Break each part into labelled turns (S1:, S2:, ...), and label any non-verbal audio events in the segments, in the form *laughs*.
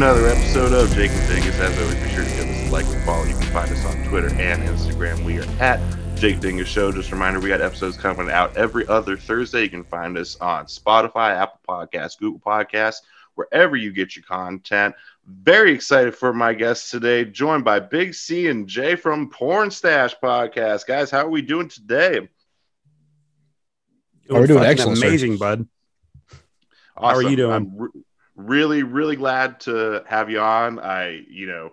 S1: another episode of Jake and Dingus. As always, be sure to give us a like and follow. You can find us on Twitter and Instagram. We are at Jake Dingus Show. Just a reminder, we got episodes coming out every other Thursday. You can find us on Spotify, Apple Podcasts, Google Podcasts, wherever you get your content. Very excited for my guests today, joined by Big C and Jay from Pornstache Podcast. Guys, how are we doing today?
S2: We're doing
S3: Fucking
S2: excellent, sir.
S3: amazing, bud. How are you doing?
S1: Really, really glad to have you on. I, you know,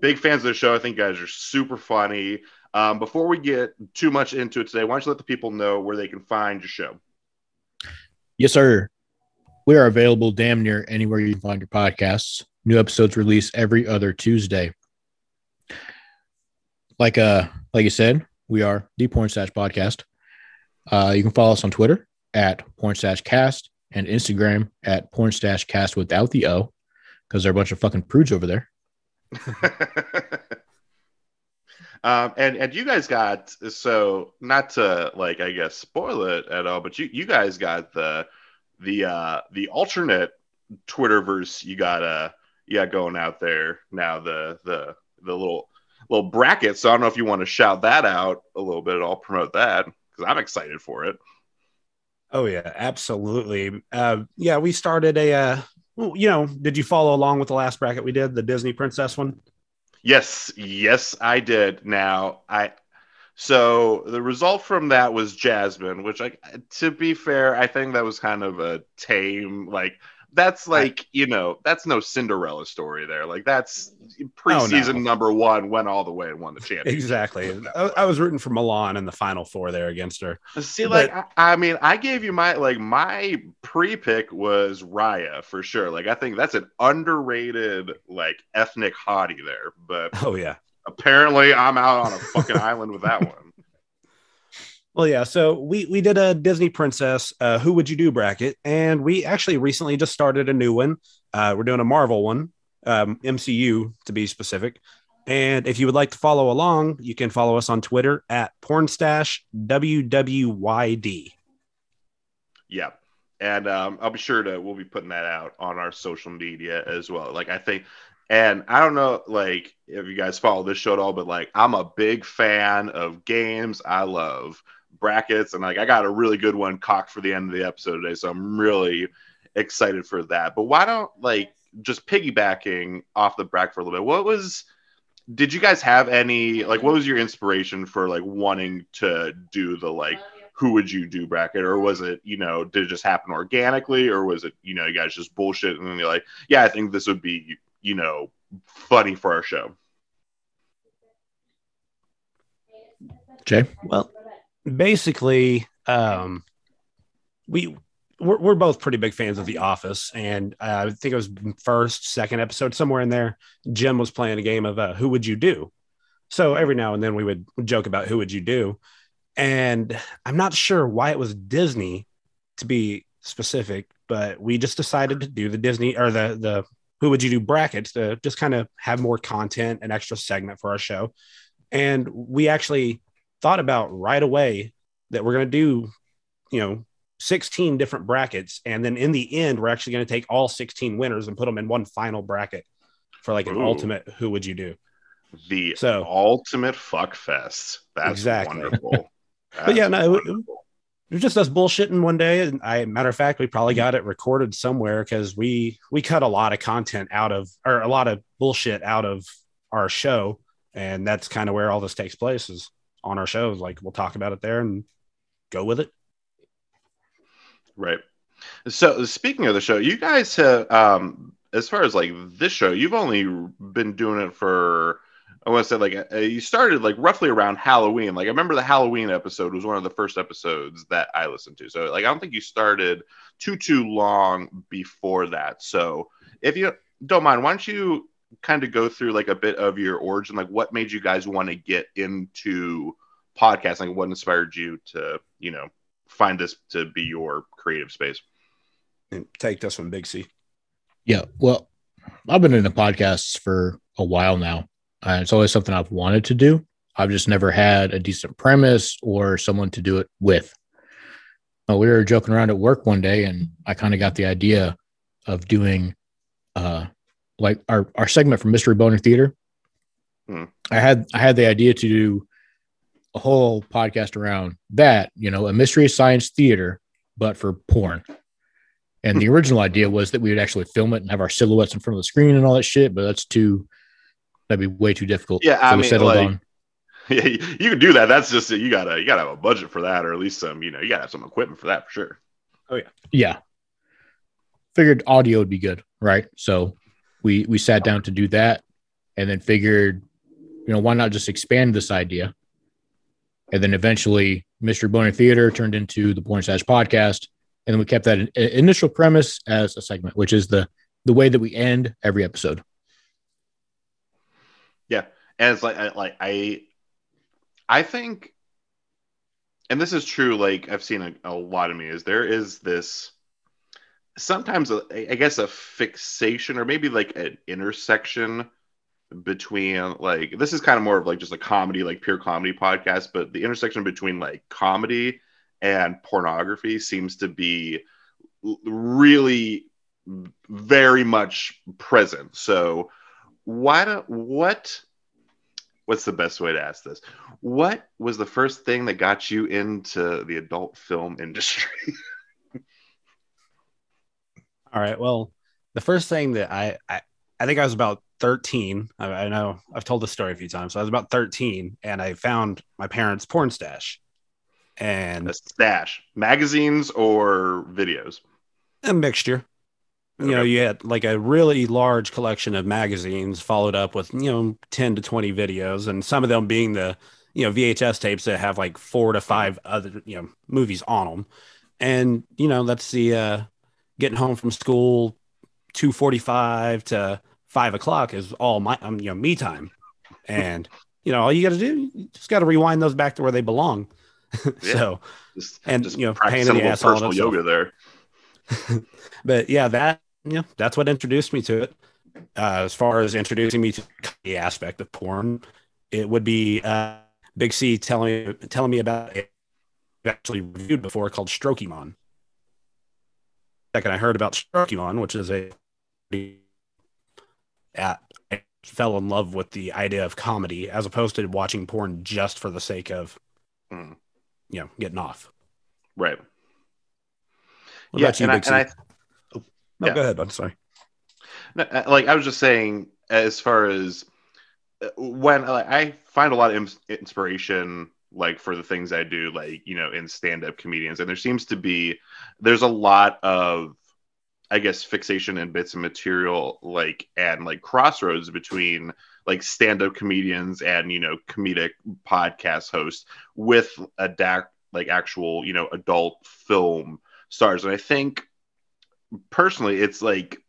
S1: big fans of the show. I think guys are super funny. Um, before we get too much into it today, why don't you let the people know where they can find your show?
S2: Yes, sir. We are available damn near anywhere you can find your podcasts. New episodes release every other Tuesday. Like uh, like you said, we are the Pornstache Podcast. Uh, you can follow us on Twitter at Pornstache Cast and Instagram at Pornstache Cast without the O, because they're a bunch of fucking prudes over there. *laughs*
S1: um, and and you guys got so not to like I guess spoil it at all, but you you guys got the the uh the alternate Twitterverse you got uh got going out there now the the the little little bracket. So I don't know if you want to shout that out a little bit. I'll promote that because I'm excited for it.
S3: Oh yeah, absolutely. Uh, yeah, we started a. Uh, you know, did you follow along with the last bracket we did, the Disney princess one?
S1: Yes, yes, I did. Now I so the result from that was Jasmine, which I to be fair, I think that was kind of a tame like that's like, you know, that's no Cinderella story there. Like that's preseason
S3: Oh, no.
S1: number one went all the way and won the championship.
S3: Exactly. *laughs* I, I was rooting for Mulan in the final four there against her.
S1: See, like I, I mean, I gave you my like my pre-pick was Raya for sure. Like I think that's an underrated like ethnic hottie there, but
S3: Oh yeah.
S1: apparently I'm out on a fucking *laughs* island with that one.
S3: Well, yeah. So we we did a Disney princess. Uh, who would you do bracket? And we actually recently just started a new one. Uh, we're doing a Marvel one, um, MCU to be specific. And if you would like to follow along, you can follow us on Twitter at Pornstache WWYD.
S1: Yeah. And um, I'll be sure to we'll be putting that out on our social media as well. Like I think and I don't know like if you guys follow this show at all, but like I'm a big fan of games. I love brackets and like I got a really good one cocked for the end of the episode today. So I'm really excited for that. But why don't like just piggybacking off the bracket for a little bit, what was did you guys have any like what was your inspiration for like wanting to do the like who would you do bracket or was it you know did it just happen organically or was it you know you guys just bullshit and then you're like yeah i think this would be you know funny for our show
S2: Jay,
S3: Well, basically, um, we we're, we're both pretty big fans of The Office, and uh, I think it was first, second episode, somewhere in there. Jim was playing a game of uh, Who Would You Do? So every now and then we would joke about Who Would You Do, and I'm not sure why it was Disney to be specific, but we just decided to do the Disney or the the Who Would You Do brackets to just kind of have more content, an extra segment for our show, and we actually thought about right away that we're going to do, you know, 16 different brackets. And then in the end, we're actually going to take all 16 winners and put them in one final bracket for like an
S1: Ooh.
S3: ultimate who would you do?
S1: the
S3: So-
S1: ultimate fuck fest that's
S3: Exactly.
S1: wonderful *laughs*
S3: But yeah, no, it-. It was just us bullshitting one day. And I, matter of fact, we probably got it recorded somewhere because we we cut a lot of content out of or a lot of bullshit out of our show, and that's kind of where all this takes place is on our shows. Like we'll talk about it there and go with it.
S1: Right. So speaking of the show, you guys have, um, as far as like this show, you've only been doing it for, I want to say like uh, you started like roughly around Halloween. Like I remember the Halloween episode was one of the first episodes that I listened to. So like I don't think you started too too long before that. So if you don't mind, why don't you kind of go through like a bit of your origin, like what made you guys want to get into podcasting? What inspired you to you know find this to be your creative space?
S3: And take this one, Big C.
S2: Yeah. Well, I've been into podcasts for a while now. And it's always something I've wanted to do. I've just never had a decent premise or someone to do it with. Uh, we were joking around at work one day, and I kind of got the idea of doing uh, like our our segment from Mystery Boner Theater.
S1: Hmm.
S2: I had I had the idea to do a whole podcast around that, you know, a mystery science theater, but for porn. And the original idea was that we would actually film it and have our silhouettes in front of the screen and all that shit, but that's too that'd be way too difficult.
S1: Yeah, I
S2: we
S1: mean,
S2: settled
S1: like-
S2: on *laughs*
S1: Yeah, you you can do that. That's just you gotta you gotta have a budget for that, or at least some you know you gotta have some equipment for that for sure.
S2: Oh yeah, yeah. Figured audio would be good, right? So we we sat down to do that and then figured, you know, why not just expand this idea? And then eventually Mystery Boner Theater turned into the Pornstache podcast. And then we kept that in- initial premise as a segment, which is the the way that we end every episode.
S1: Yeah and it's like I, like I I think and this is true like I've seen a, a lot of me is there is this sometimes a, I guess a fixation or maybe like an intersection between like this is kind of more of like just a comedy like pure comedy podcast but the intersection between like comedy and pornography seems to be really very much present so why don't what what's the best way to ask this? What was the first thing that got you into the adult film industry? *laughs*
S3: All right. Well, the first thing that I I, I think I was about 13. I, I know I've told this story a few times. So I was about 13 and I found my parents' porn stash. And
S1: a stash, magazines or videos?
S3: a mixture. You know, you had like a really large collection of magazines followed up with, you know, 10 to 20 videos, and some of them being the, you know, VHS tapes that have like four to five other, you know, movies on them. And, you know, that's the uh getting home from school 245 to five o'clock is all my um, you know, me time. And, you know, all you gotta do, you just gotta rewind those back to where they belong. *laughs*
S1: Yeah.
S3: so
S1: Just,
S3: And,
S1: just
S3: you know, pain in the ass, all that stuff.
S1: yoga there. *laughs*
S3: but yeah, that you know, that's what introduced me to it. Uh, as far as introducing me to the aspect of porn, it would be uh, Big C telling me telling me about it actually reviewed before called Strokemon. Second, I heard about Strokemon, which is a at I fell in love with the idea of comedy as opposed to watching porn just for the sake of
S1: Mm.
S3: you know getting off.
S1: Right.
S3: What
S1: yeah,
S3: about you,
S1: and I,
S3: Big
S1: and I
S3: no,
S1: yeah.
S3: go ahead. I'm sorry.
S1: No, uh, like I was just saying, as far as uh, when like, I find a lot of inspiration, like for the things I do, like you know, in stand-up comedians, and there seems to be there's a lot of, I guess, fixation and bits of material, like and like crossroads between like stand-up comedians and you know comedic podcast hosts with adapt like actual you know adult film stars, and I think personally, it's like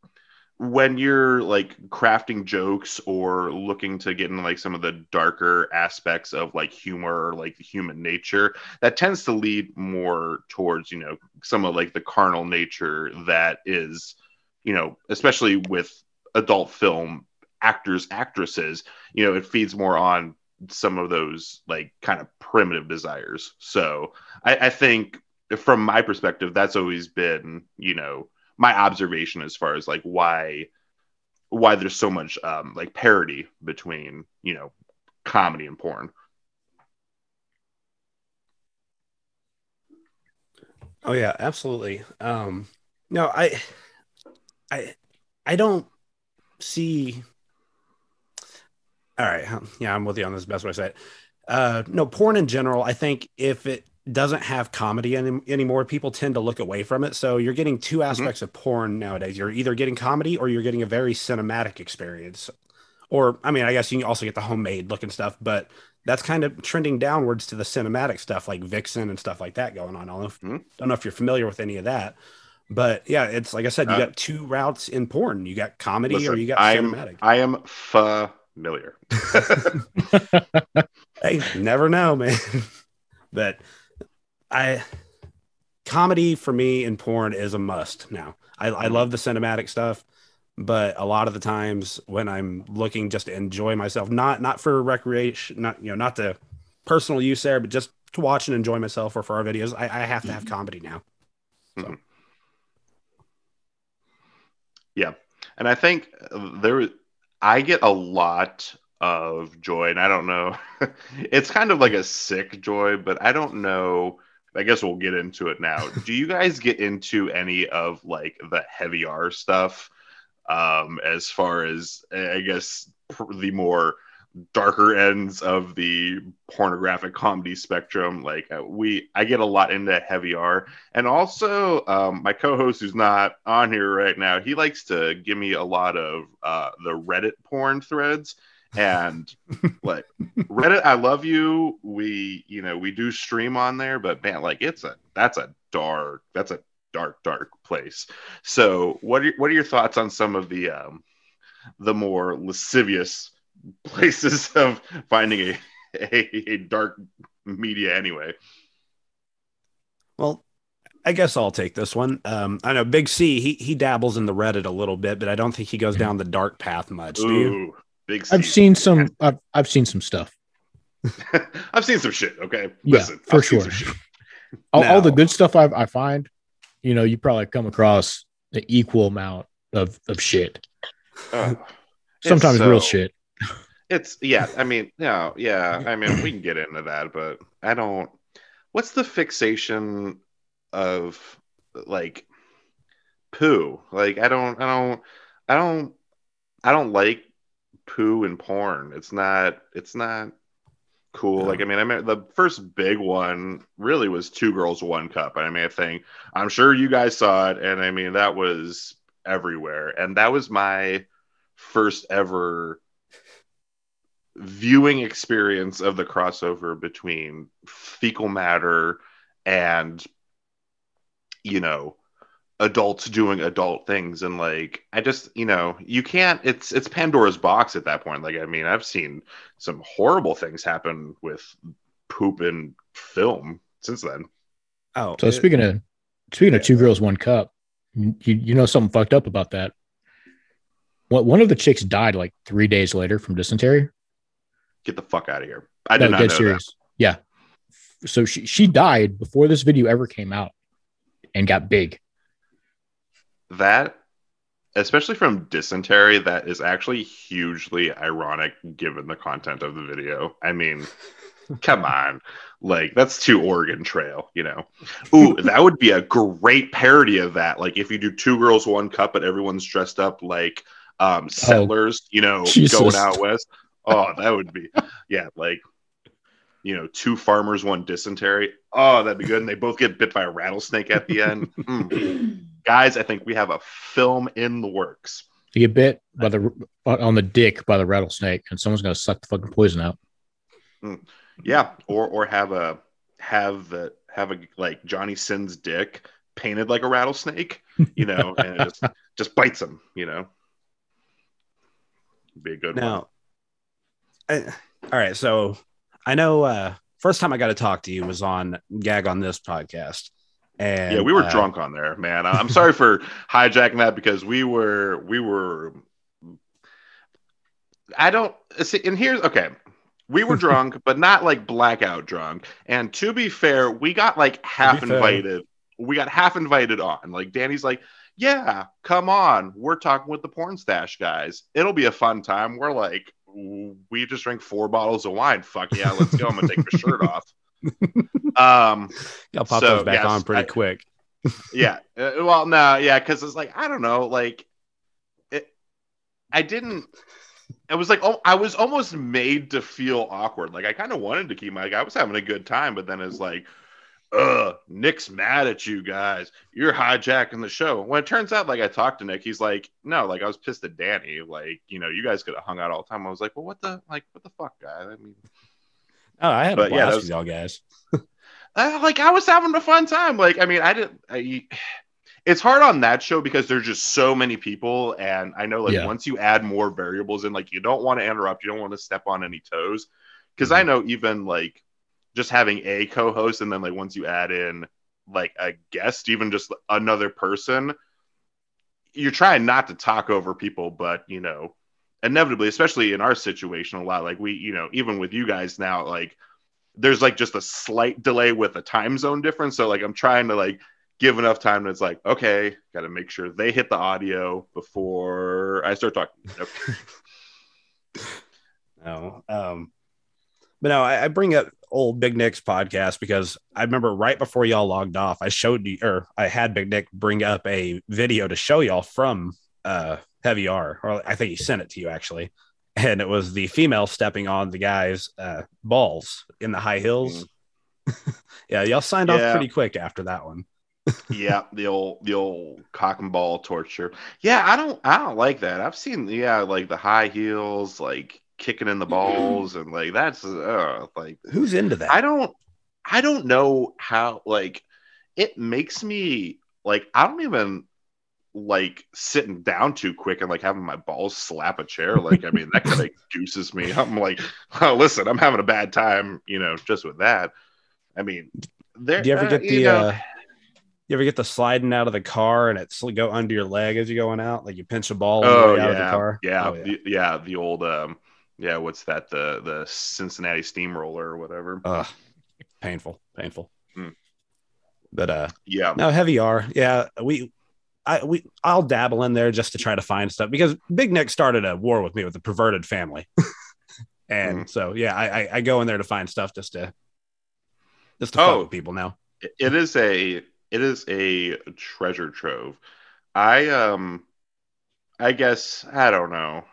S1: when you're like crafting jokes or looking to get into like some of the darker aspects of like humor or like the human nature that tends to lead more towards you know some of like the carnal nature that is you know especially with adult film actors actresses you know it feeds more on some of those like kind of primitive desires. So i, I think from my perspective that's always been you know my observation as far as like why why there's so much um like parody between you know comedy and porn
S3: Oh yeah, absolutely. Um, no, I, I, I don't see. All right, yeah, I'm with you on this. Best way to say it. Uh, no, porn in general. I think if it doesn't have comedy any, anymore, people tend to look away from it. So you're getting two aspects of porn nowadays. You're either getting comedy or you're getting a very cinematic experience. Or, I mean, I guess you can also get the homemade looking stuff, but that's kind of trending downwards to the cinematic stuff like Vixen and stuff like that going on. I don't know if,
S1: Mhm.
S3: don't know if you're familiar with any of that, but yeah, it's like I said, you
S1: Uh,
S3: got two routes in porn. You got comedy or you got
S1: I'm
S3: cinematic.
S1: I am familiar. *laughs* *laughs*
S3: hey, never know, man. *laughs* but I comedy for me in porn is a must now. I, I love the cinematic stuff, but a lot of the times when I'm looking just to enjoy myself, not not for recreation, not you know, not the personal use there, but just to watch and enjoy myself or for our videos, I, I have to have mm-hmm. comedy now. Mm-hmm. Yeah.
S1: And I think there I get a lot of joy, and I don't know. *laughs* it's kind of like a sick joy, but I don't know. I guess we'll get into it now. Do you guys get into any of like the heavy R stuff? Um, as far as I guess the more darker ends of the pornographic comedy spectrum. Like uh, we, I get a lot into heavy R, and also um, my co-host who's not on here right now, he likes to give me a lot of uh, the Reddit porn threads. And like Reddit, I love you. We, you know, we do stream on there, but man, like it's a that's a dark, that's a dark, dark place. So, what are what are your thoughts on some of the um, the more lascivious places *laughs* of finding a, a, a dark media anyway.
S3: Well, I guess I'll take this one. Um, I know Big C, he he dabbles in the Reddit a little bit, but I don't think he goes down the dark path much. Ooh, do you?
S2: Big C. I've seen some. I've, I've seen some stuff. *laughs*
S1: I've seen some shit. Okay,
S2: yeah, Listen, for I've sure. all, all, the good stuff I, I find, you know, you probably come across an equal amount of of shit. Uh, *laughs* Sometimes so, real shit.
S1: It's yeah. I mean, yeah, yeah. *laughs* I mean, we can get into that, but I don't. What's the fixation of like poo? Like, I don't, I don't, I don't, I don't like poo and porn. It's not. It's not cool. Like, I mean, I mean, the first big one really was Two Girls One Cup. I mean, I think I'm sure you guys saw it, and I mean that was everywhere, and that was my first ever viewing experience of the crossover between fecal matter and you know adults doing adult things and like i just you know you can't it's it's pandora's box at that point like i mean i've seen some horrible things happen with poop in film since then
S2: oh so it, speaking of speaking yeah. of two girls one cup you you know something fucked up about that what one of the chicks died like three days later from dysentery
S1: get the fuck out of here. I did no, not know serious. That.
S2: Yeah. So she she died before this video ever came out and got big.
S1: That especially from dysentery that is actually hugely ironic given the content of the video. I mean, *laughs* come on. Like that's too Oregon Trail, you know. Ooh, *laughs* that would be a great parody of that. Like if you do two girls, one cup, but everyone's dressed up like um oh, settlers, oh, you know, Jesus. going out west oh, that would be, yeah, like, you know, two farmers, one dysentery. Oh, that'd be good. And they both get bit by a rattlesnake at the end. *laughs* Mm. Guys, I think we have a film in the works.
S2: You get bit by the on the dick by the rattlesnake, and someone's gonna suck the fucking poison out.
S1: Mm. Yeah, or or have a have the have a like Johnny Sins dick painted like a rattlesnake, you know, and it just *laughs* just bites him, you know. Be a good now, one.
S3: I, all right. So I know uh first time I got to talk to you was on Gag on this podcast. And
S1: yeah, we were uh, drunk on there, man. I'm sorry for *laughs* hijacking that because we were we were I don't see and here's okay. We were *laughs* drunk, but not like blackout drunk. And to be fair, we got like half invited. We got half invited on. Like Danny's like, yeah, come on. We're talking with the Pornstache guys. It'll be a fun time. We're like, we just drank four bottles of wine. Fuck yeah, let's go. I'm gonna take my shirt *laughs* off. Um, *laughs*
S3: I'll pop so, those back yes, on pretty I, quick. *laughs*
S1: yeah. Uh, well, no, yeah, because it's like I don't know, like it. I didn't. It was like oh, I was almost made to feel awkward. Like I kind of wanted to keep my. Like, I was having a good time, but then it's like uh, Nick's mad at you guys. You're hijacking the show. When it turns out, like I talked to Nick, he's like, no, like I was pissed at Danny. Like, you know, you guys could have hung out all the time. I was like, well, what the, like, what the fuck, guy? I mean,
S3: oh, I had a blast yeah, was, with y'all guys. *laughs*
S1: uh, like, I was having a fun time. Like, I mean, I didn't. I, *sighs* it's hard on that show because there's just so many people, and I know, like, yeah. once you add more variables in, like, you don't want to interrupt, you don't want to step on any toes, because mm-hmm. I know even like just having a co-host and then like once you add in like a guest, even just another person, you're trying not to talk over people, but you know, inevitably, especially in our situation, a lot like we, you know, even with you guys now, like there's like just a slight delay with a time zone difference. So like I'm trying to like give enough time. And it's like, okay, got to make sure they hit the audio before I start talking. Yep. *laughs*
S3: No. Um, but no, I, I bring up old Big Nick's podcast because I remember right before y'all logged off, I showed you or I had Big Nick bring up a video to show y'all from uh Heavy R, or I think he sent it to you actually. And it was the female stepping on the guy's uh, balls in the high heels. *laughs* yeah, y'all signed off pretty quick after that one. *laughs*
S1: yeah, the old the old cock and ball torture. Yeah, I don't I don't like that. I've seen yeah, like the high heels, like kicking in the balls, and like that's uh, like
S3: Who's into that?
S1: I don't I don't know how like it makes me like I don't even like sitting down too quick and like having my balls slap a chair. Like I mean that kind *laughs* of juices me. I'm like, oh, listen, I'm having a bad time, you know, just with that. I mean, there.
S3: Do you ever
S1: uh,
S3: get the
S1: know,
S3: uh, you ever get the sliding out of the car and it's go under your leg as you're going out? Like you pinch a ball
S1: Oh
S3: way out of the
S1: yeah,
S3: car.
S1: yeah,
S3: Oh,
S1: the, yeah. The old um, yeah. What's that? The the Cincinnati Steamroller or whatever.
S3: Ugh, painful, painful.
S1: Mm.
S3: But uh,
S1: Yeah,
S3: no, heavy R. Yeah, we, I, we, I'll dabble in there just to try to find stuff because Big Nick started a war with me with the perverted family, *laughs* and
S1: Mm.
S3: so yeah, I, I, I go in there to find stuff just to, just to
S1: Oh.
S3: fuck with people now.
S1: it- it is a it is a treasure trove. I um, I guess I don't know.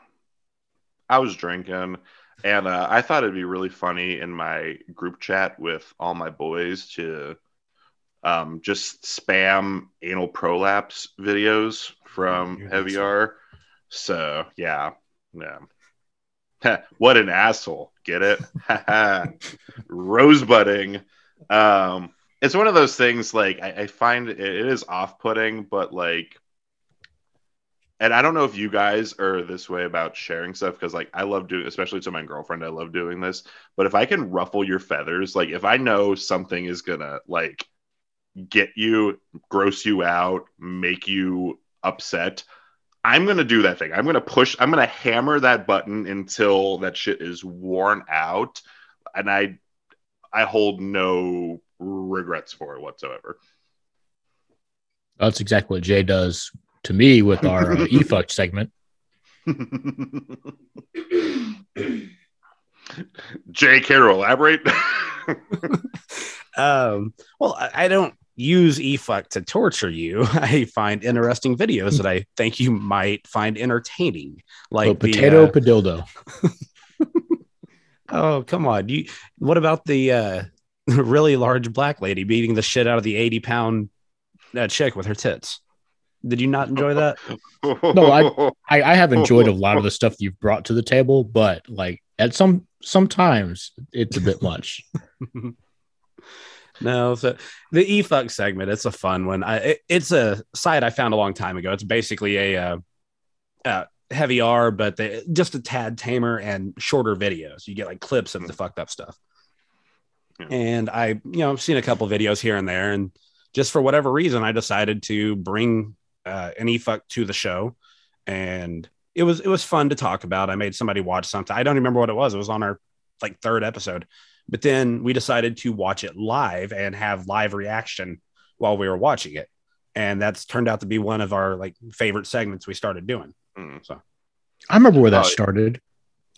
S1: I was drinking, and uh, I thought it'd be really funny in my group chat with all my boys to um, just spam anal prolapse videos from Heavy. R. So yeah, yeah. *laughs* what an asshole! Get it? *laughs* Rosebudding. Um, it's one of those things. Like I, I find it, it is off-putting, but like and I don't know if you guys are this way about sharing stuff because like I love doing, especially to my girlfriend, I love doing this. But if I can ruffle your feathers, like if I know something is gonna like get you, gross you out, make you upset, I'm gonna do that thing. I'm gonna push, I'm gonna hammer that button until that shit is worn out. And I I hold no regrets for it whatsoever.
S2: That's exactly what Jay does to me with our uh, *laughs* efuck segment.
S1: Jay Carroll, elaborate. *laughs* *laughs*
S3: Um, well, I, I don't use efuck to torture you. *laughs* I find interesting videos that I think you might find entertaining, like the,
S2: potato
S3: uh,
S2: padildo. *laughs*
S3: Oh, come on. You what about the uh *laughs* really large black lady beating the shit out of the 80 pound uh, chick with her tits? Did you not enjoy that?
S2: No, I, I have enjoyed a lot of the stuff you've brought to the table, but like at some sometimes it's a bit much.
S3: No, so the efuck segment, it's a fun one. I it, it's a site I found a long time ago. It's basically a uh, uh heavy R, but they, just a tad tamer and shorter videos. You get like clips of the fucked up stuff.
S1: Yeah.
S3: And I, you know, I've seen a couple videos here and there, and just for whatever reason, I decided to bring uh, an efuck to the show, and it was it was fun to talk about. I made somebody watch something. I don't remember what it was. It was on our like third episode, but then we decided to watch it live and have live reaction while we were watching it, and that's turned out to be one of our like favorite segments we started doing.
S1: Mm.
S3: So
S2: I remember where that
S1: Oh,
S2: started.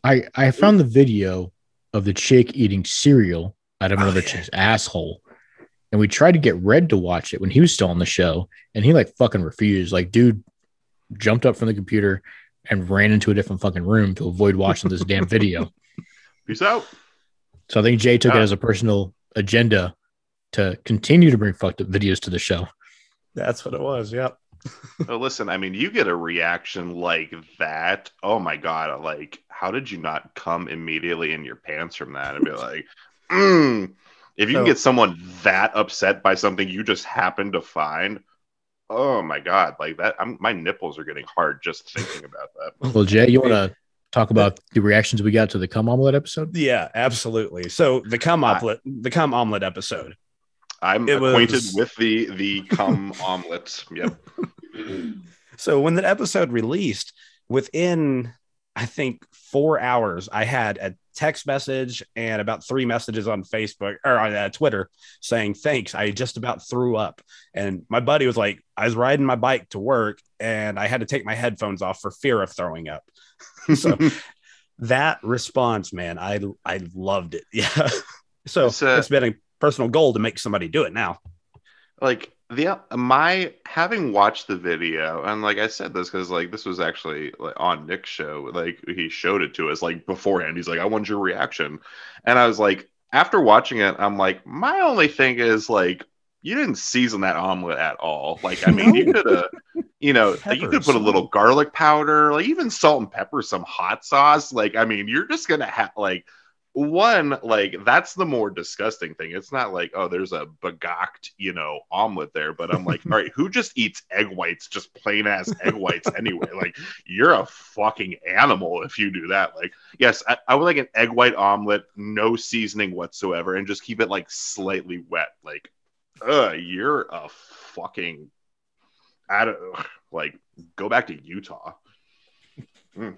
S2: I I found the video of the chick eating cereal out of
S3: Oh,
S2: another
S3: yeah.
S2: chick's asshole. And we tried to get Red to watch it when he was still on the show, and he like fucking refused. Like, dude jumped up from the computer and ran into a different fucking room to avoid watching this damn video. *laughs*
S1: Peace out.
S2: So I think Jay took it
S1: Ah.
S2: as a personal agenda to continue to bring fucked up videos to the show.
S3: that's what it was. Yep. *laughs*
S1: Oh, listen, I mean, you get a reaction like that. Oh my god! Like, how did you not come immediately in your pants from that and be like, *laughs* mm. if you can
S3: So-
S1: get someone that upset by something you just happened to find, oh my god! Like that, I'm, my nipples are getting hard just thinking about that.
S2: Well, Jay, you want to talk about the reactions we got to the cum omelet episode?
S3: Yeah, absolutely. So the cum omelet, the cum omelet episode.
S1: I'm
S3: It
S1: acquainted
S3: was-
S1: with the the cum *laughs* omelets. Yep.
S3: So when that episode released, within I think four hours. I had a text message and about three messages on Facebook or on uh, Twitter saying thanks. I just about threw up, and my buddy was like, I was riding my bike to work and I had to take my headphones off for fear of throwing up. *laughs* *laughs* so that response, man, I I loved it. *laughs* Yeah. so
S1: It's, uh,
S3: it's been a personal goal to make somebody do it now.
S1: like the my having watched the video and like I said this because like this was actually like on Nick's show like he showed it to us like beforehand he's like I want your reaction and I was like after watching it I'm like my only thing is like you didn't season that omelet at all like I mean *laughs* you could have you know like, you could put a little garlic powder like even salt and pepper some hot sauce. Like I mean you're just gonna have like one like that's the more disgusting thing. It's not like oh there's a begocked you know omelet there but i'm like *laughs* all right who just eats egg whites just plain ass egg whites anyway? Like you're a fucking animal if you do that. Like yes I, I would like an egg white omelet no seasoning whatsoever and just keep it like slightly wet. Like uh you're a fucking i don't like go back to utah Mm.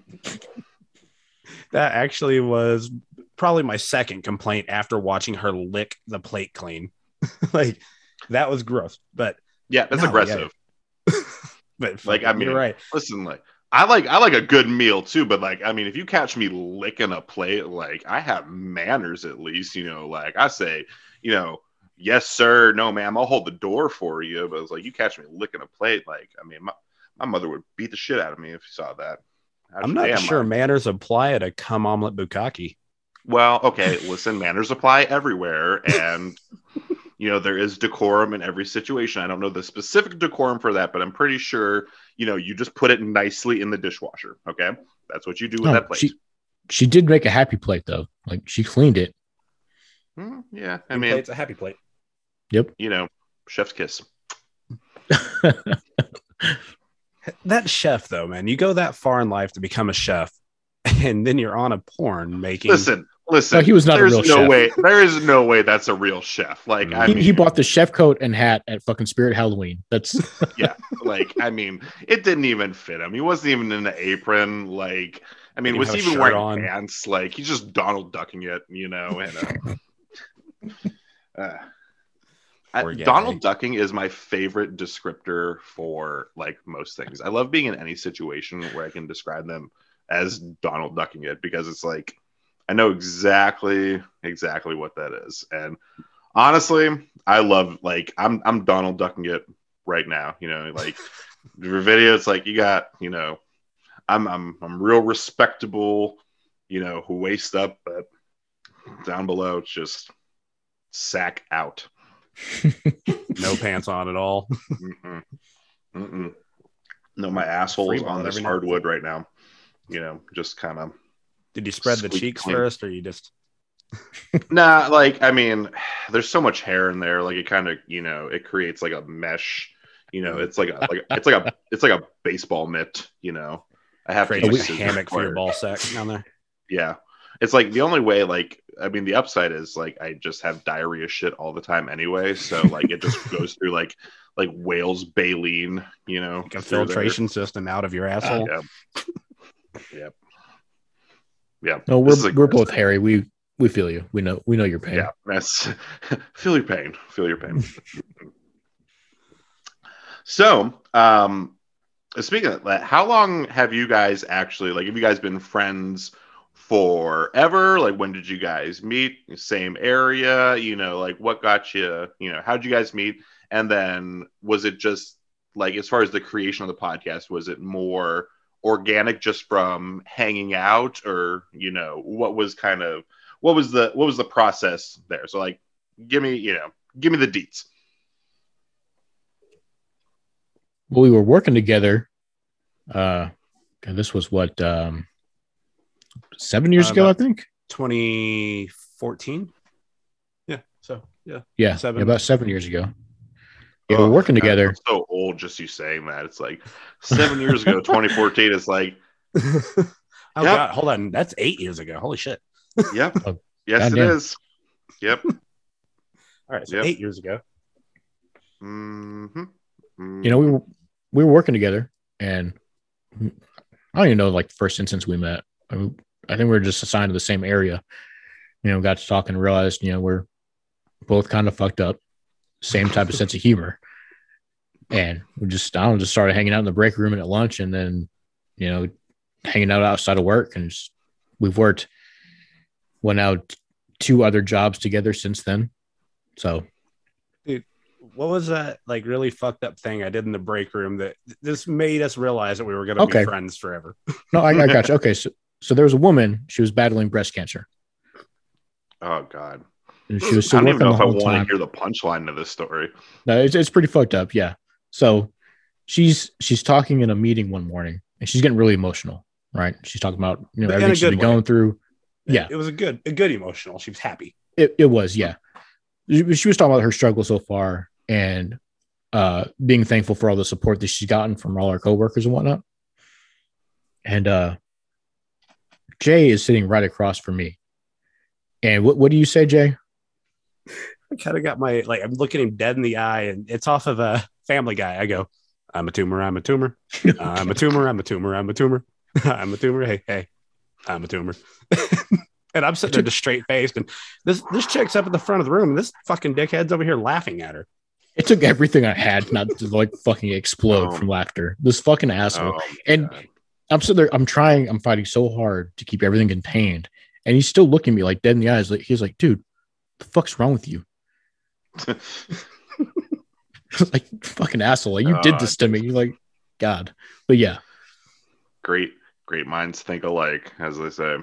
S3: That actually was probably my second complaint after watching her lick the plate clean. *laughs* like that was gross, but
S1: yeah that's
S3: No,
S1: aggressive *laughs*
S3: but
S1: Like, I mean,
S3: you're right.
S1: listen like i like i like a good meal too but like i mean if you catch me licking a plate like i have manners at least you know like i say you know yes sir. No ma'am. I'll hold the door for you. But it's like you catch me licking a plate like i mean my, my mother would beat the shit out of me if you saw that.
S3: I'm not
S1: Damn,
S3: sure
S1: I-
S3: manners apply at a cum omelet bukkake.
S1: well okay listen manners apply everywhere and *laughs* you know there is decorum in every situation. I don't know the specific decorum for that but i'm pretty sure you know you just put it nicely in the dishwasher okay? That's what you do with
S2: No,
S1: that plate.
S2: she she did make a happy plate though. Like she cleaned it.
S1: Hmm, yeah, I mean,
S3: plate's a happy plate.
S1: You know, chef's kiss. *laughs*
S3: That chef though, man, you go that far in life to become a chef, *laughs* and then you're on a porn making.
S1: Listen, listen.
S2: No, he was not a
S1: there's
S2: real
S1: no
S2: chef.
S1: way. There is no way that's a real chef. Like I
S2: he,
S1: mean,
S2: he bought the chef coat and hat at fucking Spirit Halloween. That's *laughs* yeah.
S1: like I mean, it didn't even fit him. He wasn't even in the apron. Like I mean, was he even wearing
S3: on.
S1: pants? Like he's just Donald ducking it, you know. And uh, uh,
S3: Guy.
S1: Donald ducking is my favorite descriptor for like most things. I love being in any situation where I can describe them as Donald ducking it because it's like I know exactly exactly what that is. And honestly, I love like I'm I'm Donald ducking it right now. You know, like *laughs* your video, it's like you got, you know, I'm I'm I'm real respectable, you know, who waist up, but down below it's just sack out.
S3: No pants on at all.
S1: Mm-mm. Mm-mm. No, my asshole is on this
S3: every now-
S1: hardwood right now. You know, just kind of
S3: Did you spread the cheeks
S1: clean.
S3: first, or you just? *laughs*
S1: nah. Like, I mean, there's so much hair in there. Like, it kind of, you know, it creates like a mesh. You know, it's like a like it's like a *laughs* it's like a baseball mitt. You know, I have to
S3: create
S1: use
S3: a
S1: scissors
S3: hammock for your ball sack down there.
S1: Yeah. It's like the only way, like, I mean, the upside is like I just have diarrhea shit all the time anyway. So, *laughs* like, it just goes through like, like whales baleen, you know,
S3: Like a
S1: through there.
S3: filtration system out of your asshole.
S1: Yeah. yep. Yeah.
S2: no, we're
S1: a
S2: we're
S1: gross
S2: both
S1: thing.
S2: Harry. We we feel you. We know we know your pain.
S1: Yeah. That's *laughs* feel your pain. Feel your pain. *laughs* so, um, speaking of that, how long have you guys actually like? Have you guys been friends forever? Like, when did you guys meet? Same area? You know, like what got you? You know, how'd you guys meet? And then was it just like as far as the creation of the podcast, was it more organic just from hanging out, or you know, what was kind of what was the what was the process there? So like, give me you know, give me the deets.
S2: Well, we were working together. Uh, God, this was what um, seven years
S3: Uh,
S2: ago, I think.
S3: 2014. Yeah. So yeah.
S2: Yeah,
S3: seven.
S2: about seven years ago. Yeah,
S1: Oh,
S2: we're working
S1: God,
S2: together.
S1: I'm so old just you saying that. It's like seven years ago, *laughs* 2014. It's like, *laughs*
S3: oh
S1: Yep.
S3: god, hold on. That's eight years ago. Holy shit.
S1: yep, *laughs*
S2: Oh,
S1: yes, it
S2: goddamn.
S1: is. Yep.
S3: All right. So
S1: Yep.
S3: eight years ago.
S1: hmm
S2: You know, we were we were working together, and I don't even know like the first instance we met. I, mean, I think we were just assigned to the same area. You know, got to talk and realized, you know, we're both kind of fucked up, same type of sense of humor. And we just, I don't know, just started hanging out in the break room and at lunch and then, you know, hanging out outside of work. And just, we've worked, went out two other jobs together since then. So
S3: what was that like really fucked up thing I did in the break room that this made us realize that we were going to
S2: Okay.
S3: be friends forever?
S2: no, I, I got you. Okay. So, so there was a woman, she was battling breast cancer
S1: Oh God.
S2: and she was
S1: I don't even know if I want
S2: time.
S1: to hear the punchline of this story.
S2: No, it's, it's pretty fucked up. Yeah. So she's she's talking in a meeting one morning and she's getting really emotional, right? She's talking about you know
S3: But in
S2: everything she's
S3: good
S2: been
S3: way.
S2: going through. Yeah.
S3: it was a good, a good emotional. She was happy.
S2: It, it was, yeah. She she was talking about her struggle so far and uh being thankful for all the support that she's gotten from all her coworkers and whatnot. And uh Jay is sitting right across from me. And what what do you say, Jay?
S3: I kind of got my like I'm looking him dead in the eye, and it's off of a Family Guy. I go, I'm a tumor. I'm a tumor. *laughs* I'm a tumor. I'm a tumor. I'm a tumor. *laughs* I'm a tumor. Hey, hey, I'm a tumor. *laughs* and I'm sitting there just straight faced, and this this chick's up at the front of the room, and this fucking dickhead's over here laughing at her.
S2: It took everything I had not to like fucking explode
S1: Oh.
S2: from laughter. This fucking asshole.
S1: Oh,
S2: And-
S1: God.
S2: I'm sitting there, I'm trying, I'm fighting so hard to keep everything contained. And he's still looking at me like dead in the eyes. Like he's like, dude, the fuck's wrong with you? *laughs* like fucking asshole. Like you did
S1: Oh,
S2: this to oh, me. You're like, God. But yeah.
S1: great, great minds think alike, as they say.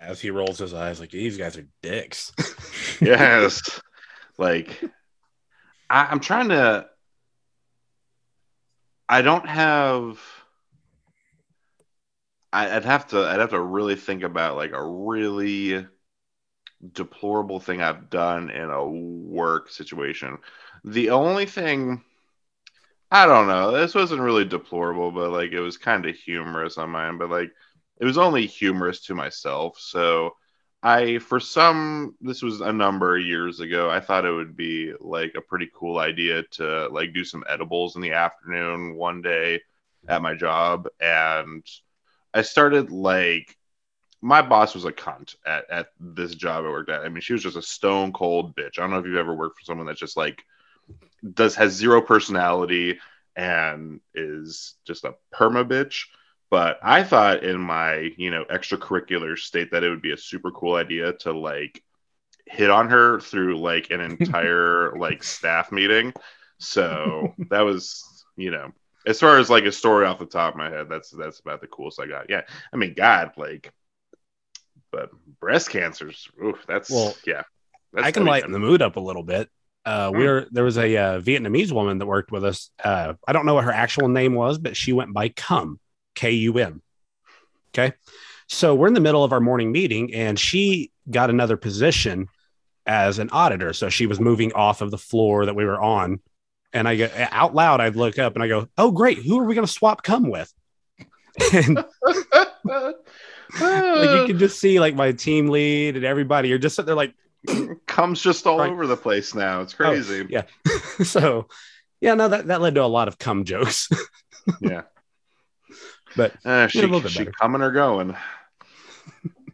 S3: As he rolls his eyes, like these guys are dicks. *laughs* *laughs*
S1: yes like I, i'm trying to i don't have I'd have to i'd have to really think about like a really deplorable thing i've done in a work situation the only thing i don't know this wasn't really deplorable but like it was kind of humorous on mine but like it was only humorous to myself so I for some this was a number of years ago. I thought it would be like a pretty cool idea to like do some edibles in the afternoon one day at my job and I started like my boss was a cunt at, at this job I worked at. I mean, she was just a stone cold bitch. I don't know if you've ever worked for someone that's just like does has zero personality and is just a perma bitch. But I thought in my, you know, extracurricular state that it would be a super cool idea to like hit on her through like an *laughs* entire like staff meeting. So that was, you know, as far as like a story off the top of my head, that's that's about the coolest I got. Yeah. I mean, God, like but breast cancers, oof, that's
S3: Well,
S1: yeah. That's
S3: I can lighten the mood up a little bit. Uh,
S1: Hmm.
S3: we're there was a uh, Vietnamese woman that worked with us. Uh, I don't know what her actual name was, but she went by Cum, K U M. Okay, so we're in the middle of our morning meeting, and she got another position as an auditor. So she was moving off of the floor that we were on, and I go out loud. I look up and I go, "Oh, great! Who are we going to swap Cum with?" And *laughs* like you can just see like my team lead and everybody. You're just sitting there like. *clears throat*
S1: comes just all over the place now. It's
S3: Oh,
S1: crazy.
S3: yeah. *laughs* so yeah, no, that, that led to a lot of cum jokes. *laughs*
S1: yeah.
S3: But,
S1: Uh, she, she
S3: better.
S1: coming or going.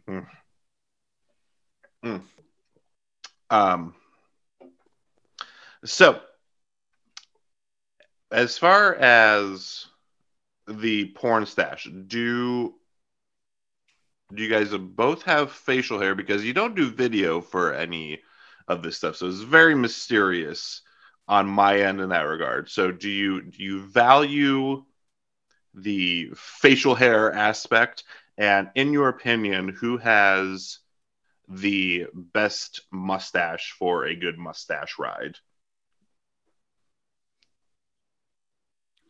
S1: Hmm. Hmm. Um. So, as far as the porn stash, do do you guys both have facial hair? Because you don't do video for any of this stuff, so it's very mysterious on my end in that regard. So, do you do you value the facial hair aspect? And in your opinion, who has the best mustache for a good mustache ride?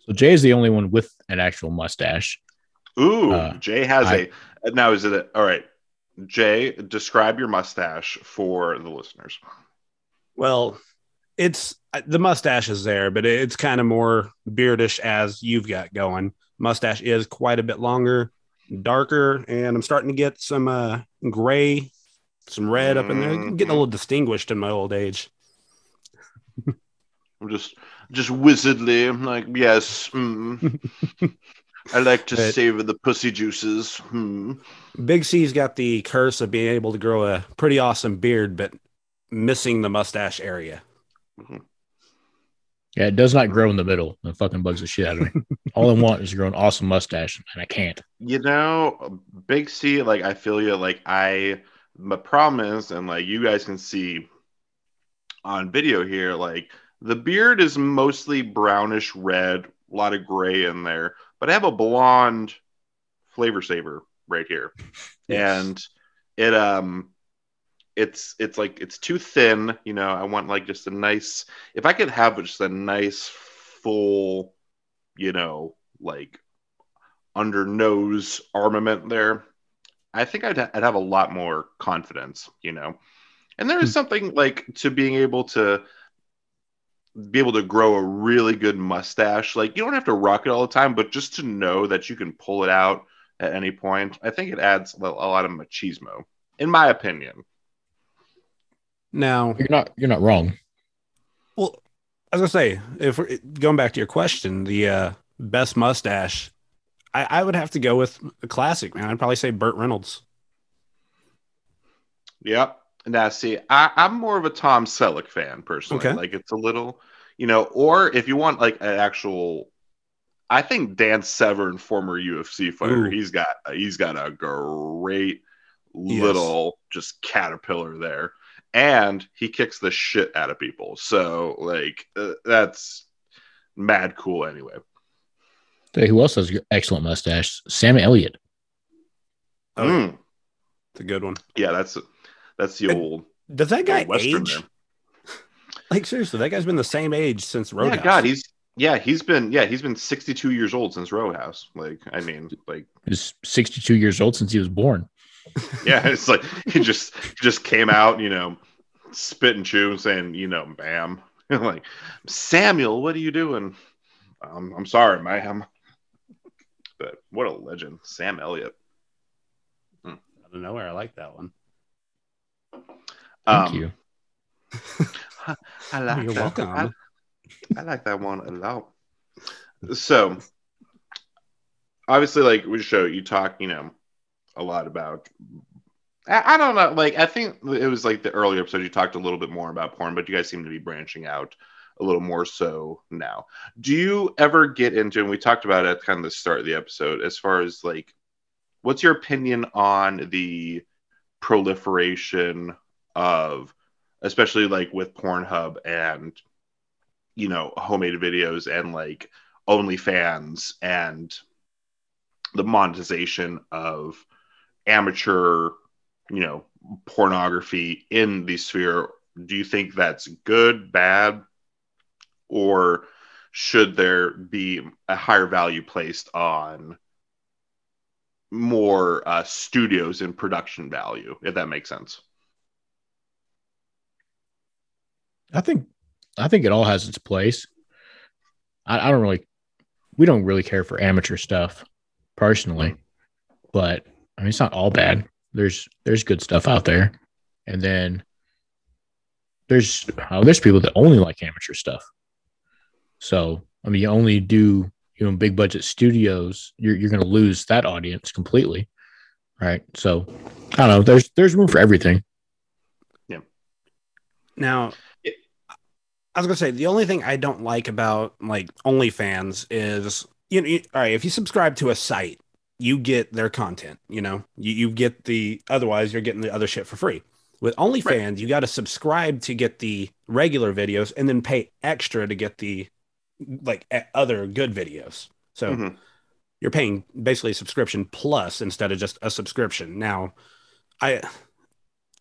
S2: So Jay is the only one with an actual mustache.
S1: Ooh,
S2: Uh,
S1: Jay has
S2: I-
S1: a. Now, is it a, all right? Jay, describe your mustache for the listeners.
S3: well, it's uh, the mustache is there, but it's kind of more beardish as you've got going. Mustache is quite a bit longer, darker, and I'm starting to get some uh, gray, some red up in there. I'm getting a little distinguished in my old age. *laughs*
S1: I'm just, just wizardly. I'm like, yes. mm. *laughs* I like to
S3: But-
S1: savor the pussy juices. Hmm.
S3: Big C's got the curse of being able to grow a pretty awesome beard, but missing the mustache area. *laughs*
S2: Yeah, it does not grow in the middle. That fucking bugs the shit out of me. All I want is to grow an awesome mustache, and I can't.
S1: You know, Big C, like I feel you. Like I, my problem is, and like you guys can see on video here, like the beard is mostly brownish red, a lot of gray in there, but I have a blonde flavor saver right here, *laughs* and it um, it's it's like it's too thin. You know, I want like just a nice. If I could have just a nice full, you know, like under nose armament there, I think I'd, I'd have a lot more confidence, you know. And there is
S2: Hmm.
S1: something like to being able to be able to grow a really good mustache. Like you don't have to rock it all the time, but just to know that you can pull it out at any point, I think it adds a a lot of machismo, in my opinion.
S3: Now,
S2: You're not. You're not wrong.
S3: well, as I was gonna say, if we're going back to your question, the uh, best mustache, I, I would have to go with a classic, man. I'd probably say Burt Reynolds.
S1: Yep. Now, see, I, I'm more of a Tom Selleck fan personally.
S3: Okay.
S1: Like, it's a little, you know, or if you want like an actual, I think Dan Severn, former UFC fighter,
S3: Ooh.
S1: he's got he's got a great
S3: Yes.
S1: little just caterpillar there, and he kicks the shit out of people. So, like, uh, that's mad cool. Anyway,
S2: Tell you who else has an excellent mustache? Sam Elliott.
S3: Oh,
S1: Mm.
S3: It's a good one.
S1: yeah, that's that's the
S3: And-
S1: old
S3: Does that guy
S1: Western
S3: age?
S1: there.
S3: Like seriously, that guy's been the same age since Roadhouse.
S1: Yeah, God, he's yeah, he's been yeah, he's been 62 years old since Roadhouse. Like, I mean, like,
S2: He's 62 years old since he was born. *laughs*
S1: yeah, it's like he just just came out, you know, spit and chew, saying, you know, bam, *laughs* like Samuel, what are you doing? Um, I'm sorry, ma'am. But what a legend, Sam Elliott.
S3: out of nowhere. I like that one.
S2: Thank
S1: Um,
S2: you. *laughs*
S1: I like
S3: You're
S1: that.
S3: welcome.
S1: I, I like that one a lot. So, obviously, like we show you talk, you know, a lot about. I, I don't know. Like, I think it was like the earlier episode you talked a little bit more about porn, but you guys seem to be branching out a little more so now. Do you ever get into? And we talked about it at kind of the start of the episode, as far as like, what's your opinion on the proliferation of especially like with Pornhub and you know homemade videos and like OnlyFans and the monetization of amateur you know pornography in the sphere do you think that's good bad? Or should there be a higher value placed on more uh, studios and production value if that makes sense
S2: I think I think it all has its place. I, I don't really we don't really care for amateur stuff personally, but I mean it's not all bad. There's there's good stuff out there. And then there's uh, there's people that only like amateur stuff. So I mean you only do you know big budget studios, you're you're gonna lose that audience completely. Right. So I don't know. There's there's room for everything.
S3: Yeah now,
S1: Yeah.
S3: I was gonna say the only thing I don't like about like OnlyFans is you know, you, all right, if you subscribe to a site, you get their content. You know, you, you get the otherwise you're getting the other shit for free. With OnlyFans, you got to subscribe to get the regular videos and then pay extra to get the like other good videos. So
S1: Mhm.
S3: you're paying basically a subscription plus instead of just a subscription. Now, I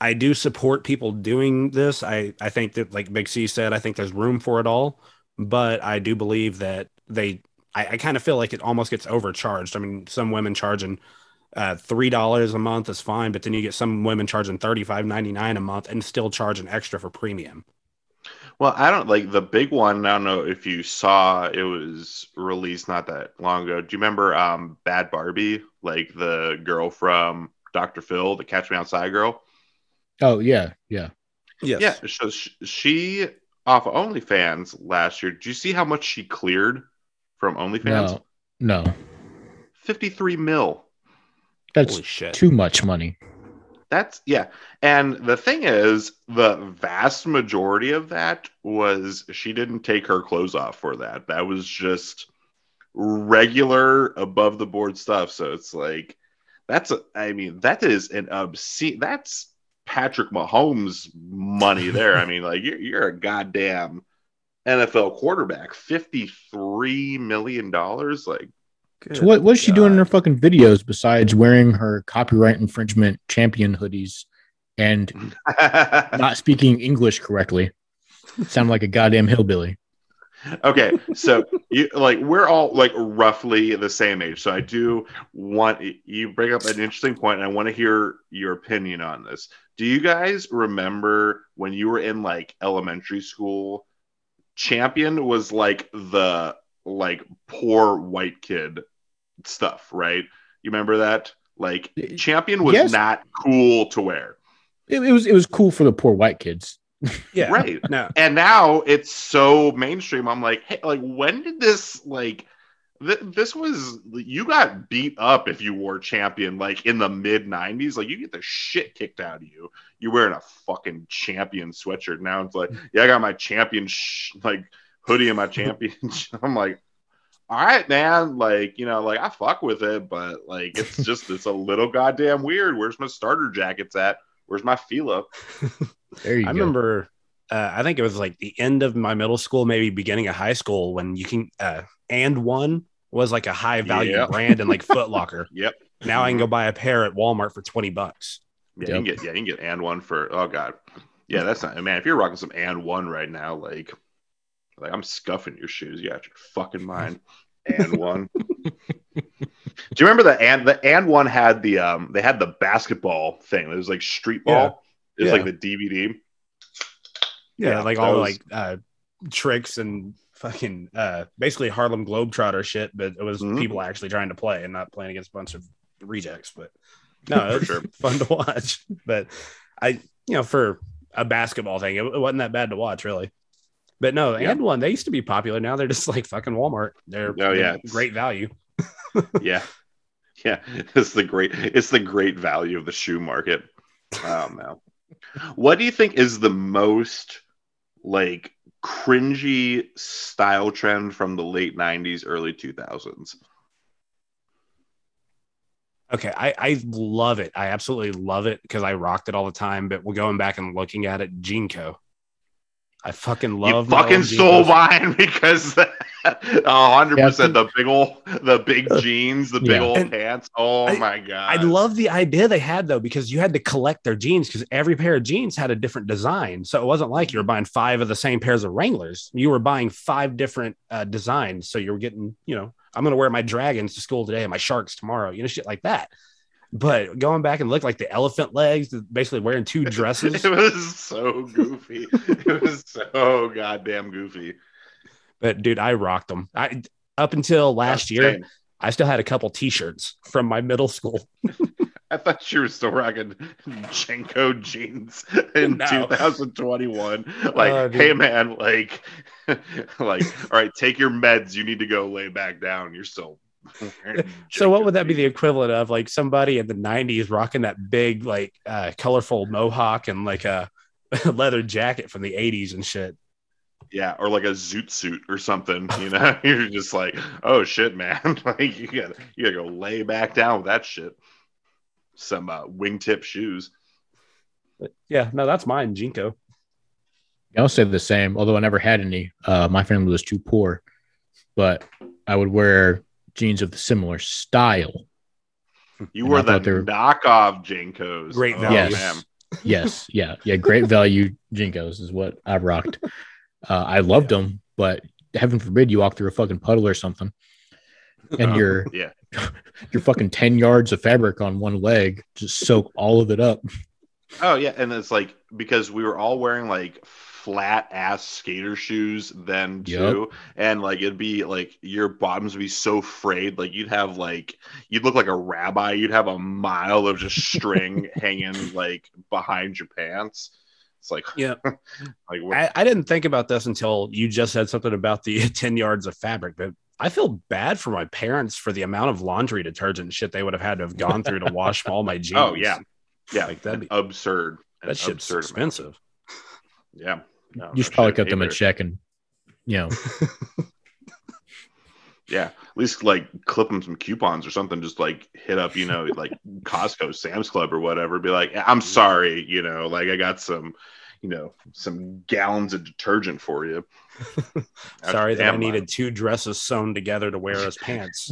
S3: I do support people doing this. I I think that like Big C said, I think there's room for it all, but I do believe that they I, I kind of feel like it almost gets overcharged. I mean, some women charging uh, three dollars a month is fine, but then you get some women charging thirty five ninety nine a month and still charging extra for premium.
S1: Well, I don't like the big one. I don't know if you saw it was released not that long ago. Do you remember um Bad Barbie, like the girl from Dr. Phil, the Catch Me Outside girl?
S2: Oh yeah, yeah.
S3: Yes.
S1: Yeah, so sh- she off of OnlyFans last year. Do you see how much she cleared from OnlyFans?
S2: No, no.
S1: 53 mil.
S2: That's
S3: Holy shit.
S2: too much money.
S1: That's yeah. And the thing is, the vast majority of that was she didn't take her clothes off for that. That was just regular above the board stuff. So it's like that's a I mean, that is an obscene that's Patrick Mahomes money there. I *laughs* mean, like you're, you're a goddamn NFL quarterback. $53 million. Like
S2: So what what's she doing in her fucking videos besides wearing her copyright infringement champion hoodies and *laughs* not speaking English correctly? Sound like a goddamn hillbilly.
S1: okay so you like we're all like roughly the same age so i do want you bring up an interesting point and i want to hear your opinion on this do you guys remember when you were in like elementary school champion was like the like poor white kid stuff right you remember that like champion was
S2: Yes.
S1: not cool to wear
S2: It, it was it was cool for the poor white kids. *laughs*
S3: Yeah.
S1: right
S3: No.
S1: and now it's so mainstream i'm like hey like when did this like th- this was you got beat up if you wore champion like in the mid 90s like you get the shit kicked out of you you're wearing a fucking champion sweatshirt now it's like yeah i got my champion sh- like hoodie and my *laughs* champion i'm like all right man like you know like i fuck with it but like it's *laughs* just it's a little goddamn weird where's my starter jackets at where's my fila *laughs*
S2: There you
S3: I
S2: go.
S3: remember, uh, I think it was like the end of my middle school, maybe beginning of high school, when you can, uh, AND1 was like a high value
S1: Yeah.
S3: brand and like Foot *laughs* Locker.
S1: yep
S3: Now I can go buy a pair at Walmart for 20 bucks.
S1: Yeah, you can get yeah, you can get AND1 for oh god. Yeah, that's not man. If you're rocking some AND1 right now, like like I'm scuffing your shoes. You out your fucking mind. *laughs* AND1. Do you remember the and the AND1 had the um they had the basketball thing. It was like street ball. It was
S3: Yeah.
S1: like the DVD.
S3: Yeah.
S1: Yeah,
S3: like all
S1: was-
S3: like uh, tricks and fucking uh, basically Harlem Globetrotter shit, but it was
S1: Mhm.
S3: people actually trying to play and not playing against a bunch of rejects. But no, *laughs*
S1: For
S3: it's
S1: sure.
S3: fun to *laughs* watch. But I, you know, for a basketball thing, it, it wasn't that bad to watch, really. But no,
S1: Yeah.
S3: AND1 they used to be popular. Now they're just like fucking Walmart. They're
S1: Oh, yeah.
S3: great value. *laughs*
S1: Yeah. Yeah. It's the great it's the great value of the shoe market. Oh man. What do you think is the most like cringy style trend from the late 90s, early 2000s?
S3: Okay, I, I love it. I absolutely love it because I rocked it all the time. But we're going back and looking at it, JNCO. I fucking love
S1: you
S3: my
S1: fucking
S3: old
S1: stole mine *laughs* because *laughs* a hundred
S2: yeah,
S1: percent the big old the big jeans, the big
S2: Yeah.
S1: old
S3: And
S1: pants. Oh
S3: I-
S1: my god.
S3: I love the idea they had though because you had to collect their jeans because every pair of jeans had a different design. So it wasn't like you were buying five of the same pairs of Wranglers. You were buying five different uh, designs. So you were getting, you know, I'm gonna wear my dragons to school today and my sharks tomorrow. You know, shit like that. But going back and look like the elephant legs, basically wearing two *laughs* dresses.
S1: it was so goofy. it was so goddamn goofy.
S3: But dude, I rocked them. I up until last year. I still had a couple T-shirts from my middle school. *laughs*
S1: I thought you were still rocking JNCO jeans *laughs* in
S3: No.
S1: 2021. Like,
S3: dude.
S1: hey man, like, like, all right, take your meds. You need to go lay back down. You're still. Wearing *laughs*
S3: So what would that be the equivalent of? Like somebody in the '90s rocking that big, like, uh, colorful mohawk and like a *laughs* leather jacket from the '80s and shit.
S1: Yeah, or like a zoot suit or something. You *laughs* know, you're just like, oh shit, man. like you gotta you gotta go lay back down with that shit. Some uh, wingtip shoes.
S3: Yeah, no, that's mine, JNCO.
S2: I'll say the same. Although I never had any. Uh, my family was too poor, but I would wear jeans of the similar style.
S1: You
S2: And
S1: were
S2: I
S1: the
S2: thought they were-
S1: knockoff JNCOs.
S3: Great
S1: Oh,
S3: value.
S2: Yes. Yes, yeah, yeah. Great *laughs* value JNCOs is what I rocked. Uh, I loved them, but heaven forbid you walk through a fucking puddle or something, and
S1: Uh,
S2: your
S1: yeah. *laughs*
S2: your fucking ten yards of fabric on one leg just soak all of it up.
S1: Oh yeah, and it's like because we were all wearing like flat ass skater shoes then too, and like it'd be like your bottoms would be so frayed, like you'd have like you'd look like a rabbi. You'd have a mile of just string *laughs* hanging like behind your pants. It's like
S3: Yeah. *laughs*
S1: like
S3: I, I didn't think about this until you just said something about the *laughs* 10 yards of fabric. But I feel bad for my parents for the amount of laundry detergent shit they would have had to have gone through to wash all my jeans.
S1: Oh yeah, yeah,
S3: Like, that'd be-
S1: absurd.
S3: That shit's
S1: absurd amount.
S3: Expensive.
S1: Yeah, No,
S2: you should
S1: no
S2: probably
S1: shit.
S2: cut them a check and, you know, *laughs*
S1: Yeah, at least like clip them some coupons or something. Just like hit up, you know, like *laughs* Costco, Sam's Club, or whatever. Be like, I'm sorry, you know, like I got some, you know, some gallons of detergent for you. *laughs*
S3: Sorry that I needed two dresses sewn together to wear as pants.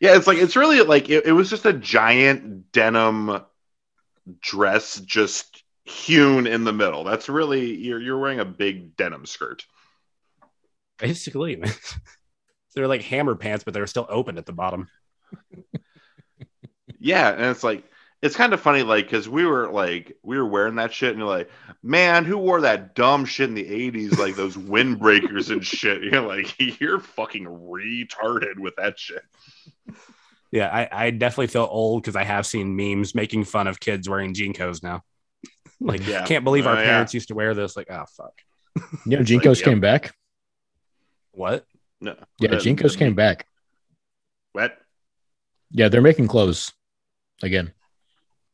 S1: Yeah, it's like it's really like it, it was just a giant denim dress, just hewn in the middle. That's really you're you're wearing a big denim skirt.
S3: Basically, man. *laughs* They're like hammer pants, but they're still open at the bottom.
S1: Yeah, and it's like it's kind of funny, like because we were like we were wearing that shit, and you're like, man, who wore that dumb shit in the '80s, like those windbreakers and shit? *laughs* You're like, you're fucking retarded with that shit.
S3: Yeah, I, I definitely feel old because I have seen memes making fun of kids wearing JNCOs now. *laughs* like,
S1: Yeah.
S3: can't believe our
S1: Oh, yeah.
S3: parents used to wear this. Like, oh fuck,
S2: you know,
S1: like,
S2: JNCOs
S1: yep.
S2: came back.
S3: what?
S1: No,
S2: Yeah,
S1: the-
S2: JNCOs
S1: the-
S2: came back.
S1: What?
S2: Yeah, they're making clothes again.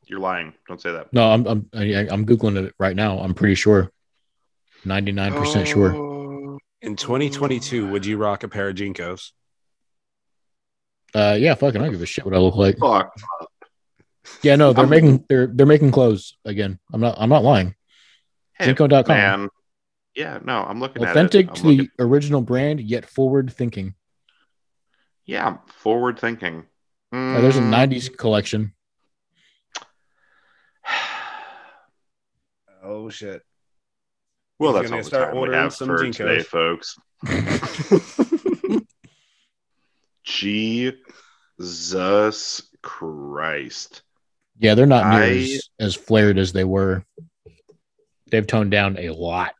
S1: You're lying. Don't say that.
S2: No, I'm I'm I- I'm googling it right now. I'm pretty sure, ninety nine percent sure.
S1: Oh.
S3: In 2022, would you rock a pair of JNCOs?
S2: Uh, yeah, fucking, I don't give a shit what I look like.
S1: Fuck.
S2: Yeah, no, they're
S1: I'm-
S2: making they're they're making clothes again. I'm not I'm not lying.
S1: Hey,
S2: JNCO.com.
S1: man. Yeah, no, I'm looking
S2: Authentic
S1: at it.
S2: to
S1: looking-
S2: the original brand, yet forward thinking.
S1: yeah, forward thinking.
S2: Uh, there's a
S1: Mm,
S2: '90s collection. *sighs*
S3: Oh shit!
S1: Well,
S3: He's
S1: that's
S3: gonna
S1: all the
S3: start
S1: time we
S3: ordering
S1: have
S3: some
S1: for
S3: JNCOs.
S1: today, folks. *laughs* *laughs* Jesus Christ.
S2: Yeah, they're not near
S1: I-
S2: as, as flared as they were. They've toned down a lot.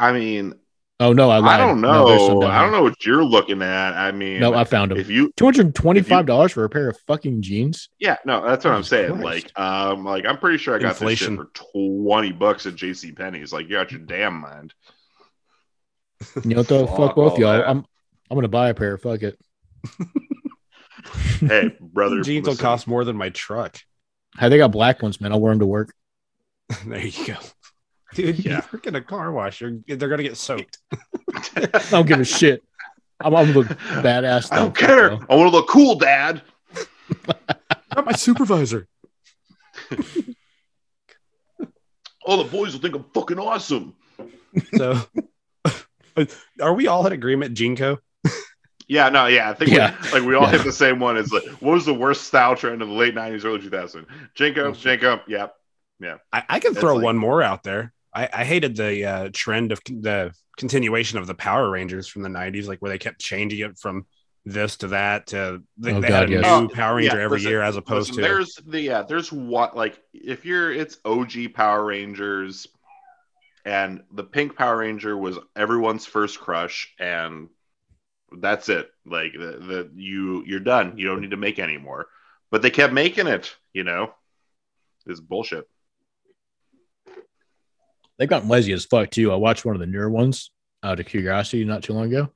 S1: I mean,
S2: Oh no, I lied.
S1: I don't
S2: No, there's some
S1: know.
S2: down
S1: I don't know what you're looking at. I mean,
S2: No, I found them.
S1: if you,
S2: Two hundred twenty-five dollars for a pair of fucking jeans.
S1: yeah, no, that's what I'm saying.
S2: Christ.
S1: Like, um, like I'm pretty sure I got
S3: Inflation.
S1: this shit for twenty bucks at J.C. Penney's. Like, you got your damn mind.
S2: You know what the
S1: Fuck *laughs*
S2: fuck, both y'all.
S1: that.
S2: I'm I'm gonna buy a pair. Fuck it. *laughs* *laughs*
S1: Hey, brother,
S3: Jeans will cost more than my truck.
S2: Hey, they got black ones, man. I'll wear them to work. *laughs*
S3: there you go, dude.
S1: Yeah.
S3: You work in a car wash. You're, they're gonna get soaked. *laughs*
S2: I don't give a shit. I'm, I'm gonna look badass.
S1: I don't care.
S2: So,
S1: I want to look cool, Dad.
S3: Not my supervisor.
S1: All the boys will think I'm fucking awesome.
S3: So, are we all in agreement, JNCO?
S1: Yeah, no, yeah. I think
S2: Yeah.
S1: We, like we all
S2: Yeah.
S1: hit the same one. It's like, what was the worst style trend of the late '90s, early 2000s? JNCO, JNCO, yeah.
S3: I, I can
S1: It's
S3: throw
S1: like-
S3: one more out there. I, I hated the uh, trend of con- the continuation of the Power Rangers from the '90s, like where they kept changing it from this to that to they,
S2: Oh,
S3: they
S2: God,
S3: had a
S2: yes.
S3: new
S1: Oh,
S3: Power Ranger
S1: yeah,
S3: every
S1: listen,
S3: year, as opposed
S1: Listen,
S3: to
S1: there's the yeah, there's what like if you're it's OG Power Rangers, and the pink Power Ranger was everyone's first crush, and that's it. Like the, the you you're done. You don't need to make any more. But they kept making it. You know, this bullshit.
S2: They've gotten lazy as fuck too. I watched one of the newer ones out of curiosity not too long ago,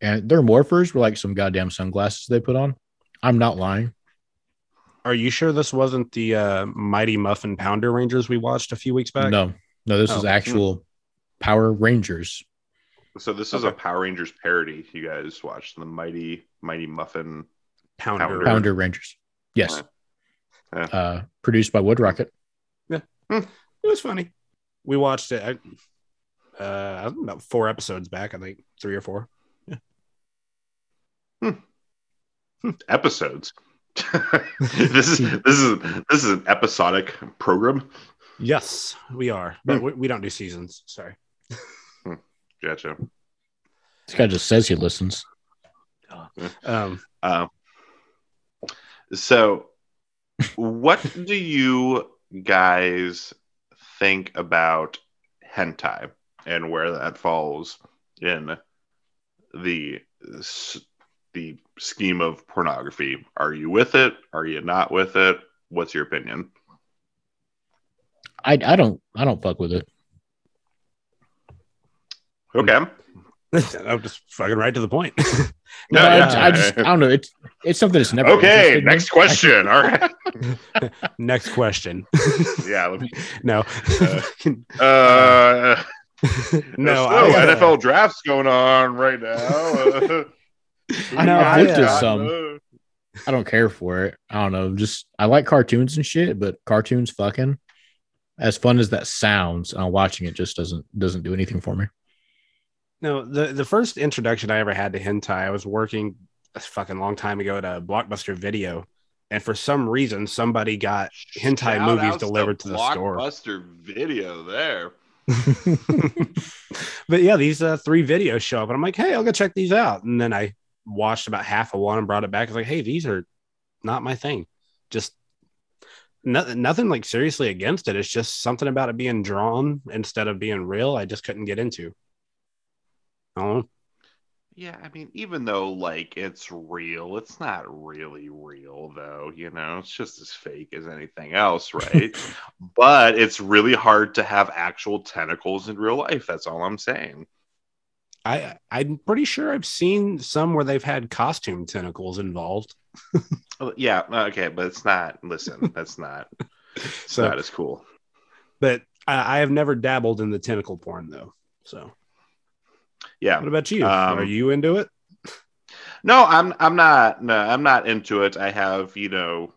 S2: and their morphers were like some goddamn sunglasses they put on. I'm not lying.
S3: Are you sure this wasn't the uh, Mighty Muffin Pounder Rangers we watched a few weeks back?
S2: No, no, this
S3: Oh.
S2: is actual Power Rangers.
S1: So this is a Power Rangers parody. You guys watched the Mighty Mighty Muffin.
S3: Pounder.
S1: Pounder.
S2: Pounder Rangers. Yes.
S1: Yeah.
S2: Uh, produced by Wood Rocket. Yeah.
S3: It was funny. We watched it. I, uh, I about four episodes back. I think three or four.
S1: episodes. *laughs* this is *laughs* this is this is an episodic program.
S3: Yes, we are, but we, we don't do seasons. Sorry.
S1: Gotcha.
S2: This guy just says he listens.
S3: Um,
S1: Um, so, what *laughs* do you guys think about hentai and where that falls in the the scheme of pornography? Are you with it? Are you not with it? What's your opinion?
S2: I I don't I don't fuck with it.
S1: Okay. *laughs*
S3: I'm just fucking right to the point.
S2: No,
S1: No,
S2: I,
S1: yeah.
S2: I just I don't know. It's it's something that's never
S1: Okay,
S2: interested me.
S1: next question. All right. *laughs*
S3: Next question. *laughs*
S1: Yeah. Let me,
S3: no,
S1: uh, uh,
S3: no,
S1: so,
S3: I, uh,
S1: NFL drafts going on right now. Uh,
S2: I,
S3: No,
S2: I've
S3: I,
S2: looked at some. I don't care for it. I don't know. Just I like cartoons and shit, but cartoons fucking as fun as that sounds, uh, watching it just doesn't doesn't do anything for me.
S3: No, the the first introduction I ever had to hentai, I was working a fucking long time ago at a blockbuster video, and for some reason, somebody got hentai
S1: Shout
S3: movies delivered to the store.
S1: Blockbuster video there. *laughs*
S3: but yeah, these uh, three videos show up, and I'm like, hey, I'll go check these out. And then I watched about half of one and brought it back. I was like, hey, these are not my thing. Just nothing, nothing like seriously against it. It's just something about it being drawn instead of being real. I just couldn't get into. I don't know.
S1: Yeah, I mean, even though like it's real, it's not really real though, you know, it's just as fake as anything else, right? *laughs* but it's really hard to have actual tentacles in real life. That's all I'm saying.
S3: I I'm pretty sure I've seen some where they've had costume tentacles involved. *laughs*
S1: Oh, Yeah, uh, okay, but it's not. Listen, *laughs* that's not. It's
S3: So,
S1: not as cool.
S3: but I, I have never dabbled in the tentacle porn though. So,
S1: Yeah.
S3: what about you?
S1: Um,
S3: Are you into it?
S1: No, I'm. I'm not. No, I'm not into it. I have, you know,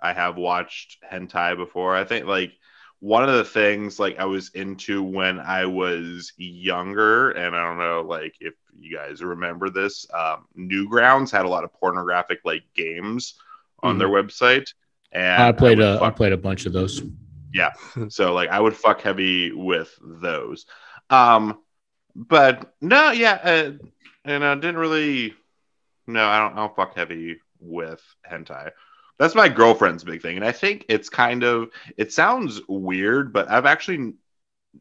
S1: I have watched hentai before. I think like one of the things like I was into when I was younger, and I don't know, like if you guys remember this, um, Newgrounds had a lot of pornographic like games on their website, and
S2: I played
S1: would
S2: a I
S1: fuck
S2: played a bunch of those.
S1: Yeah, *laughs* so like I would fuck heavy with those. Um but no, yeah, uh, and I didn't really no, I don't I don't fuck heavy with hentai. That's my girlfriend's big thing. And I think it's kind of it sounds weird, but I've actually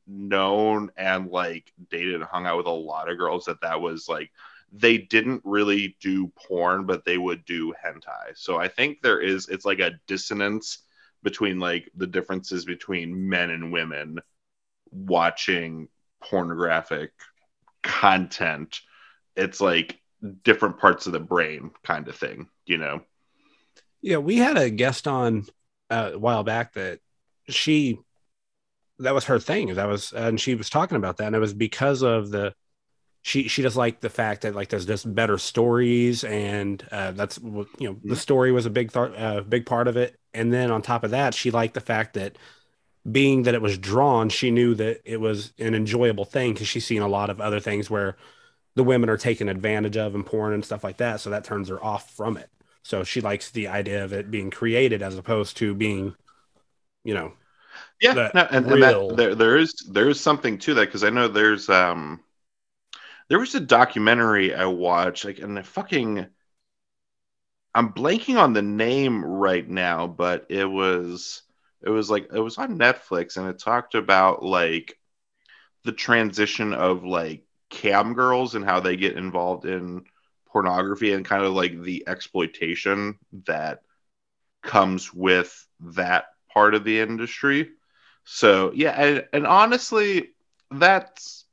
S1: known and like dated and hung out with a lot of girls that that was like they didn't really do porn but they would do hentai so i think there is it's like a dissonance between like the differences between men and women watching pornographic content it's like different parts of the brain kind of thing you know
S3: Yeah, we had a guest on uh, a while back that she that was her thing. That was and she was talking about that, and it was because of the she she just liked the fact that like there's just better stories, and uh, that's what you know the story was a big th- uh, big part of it, and then on top of that, she liked the fact that being that it was drawn, she knew that it was an enjoyable thing because she's seen a lot of other things where the women are taken advantage of in porn and stuff like that, so that turns her off from it. So she likes the idea of it being created as opposed to being, you know,
S1: yeah no, and, and that, there, there is there is something to that because i know there's um there was a documentary i watched like and the fucking i'm blanking on the name right now but it was it was like it was on netflix and it talked about like the transition of like cam girls and how they get involved in pornography and kind of like the exploitation that comes with that part of the industry so yeah, and, and honestly, that's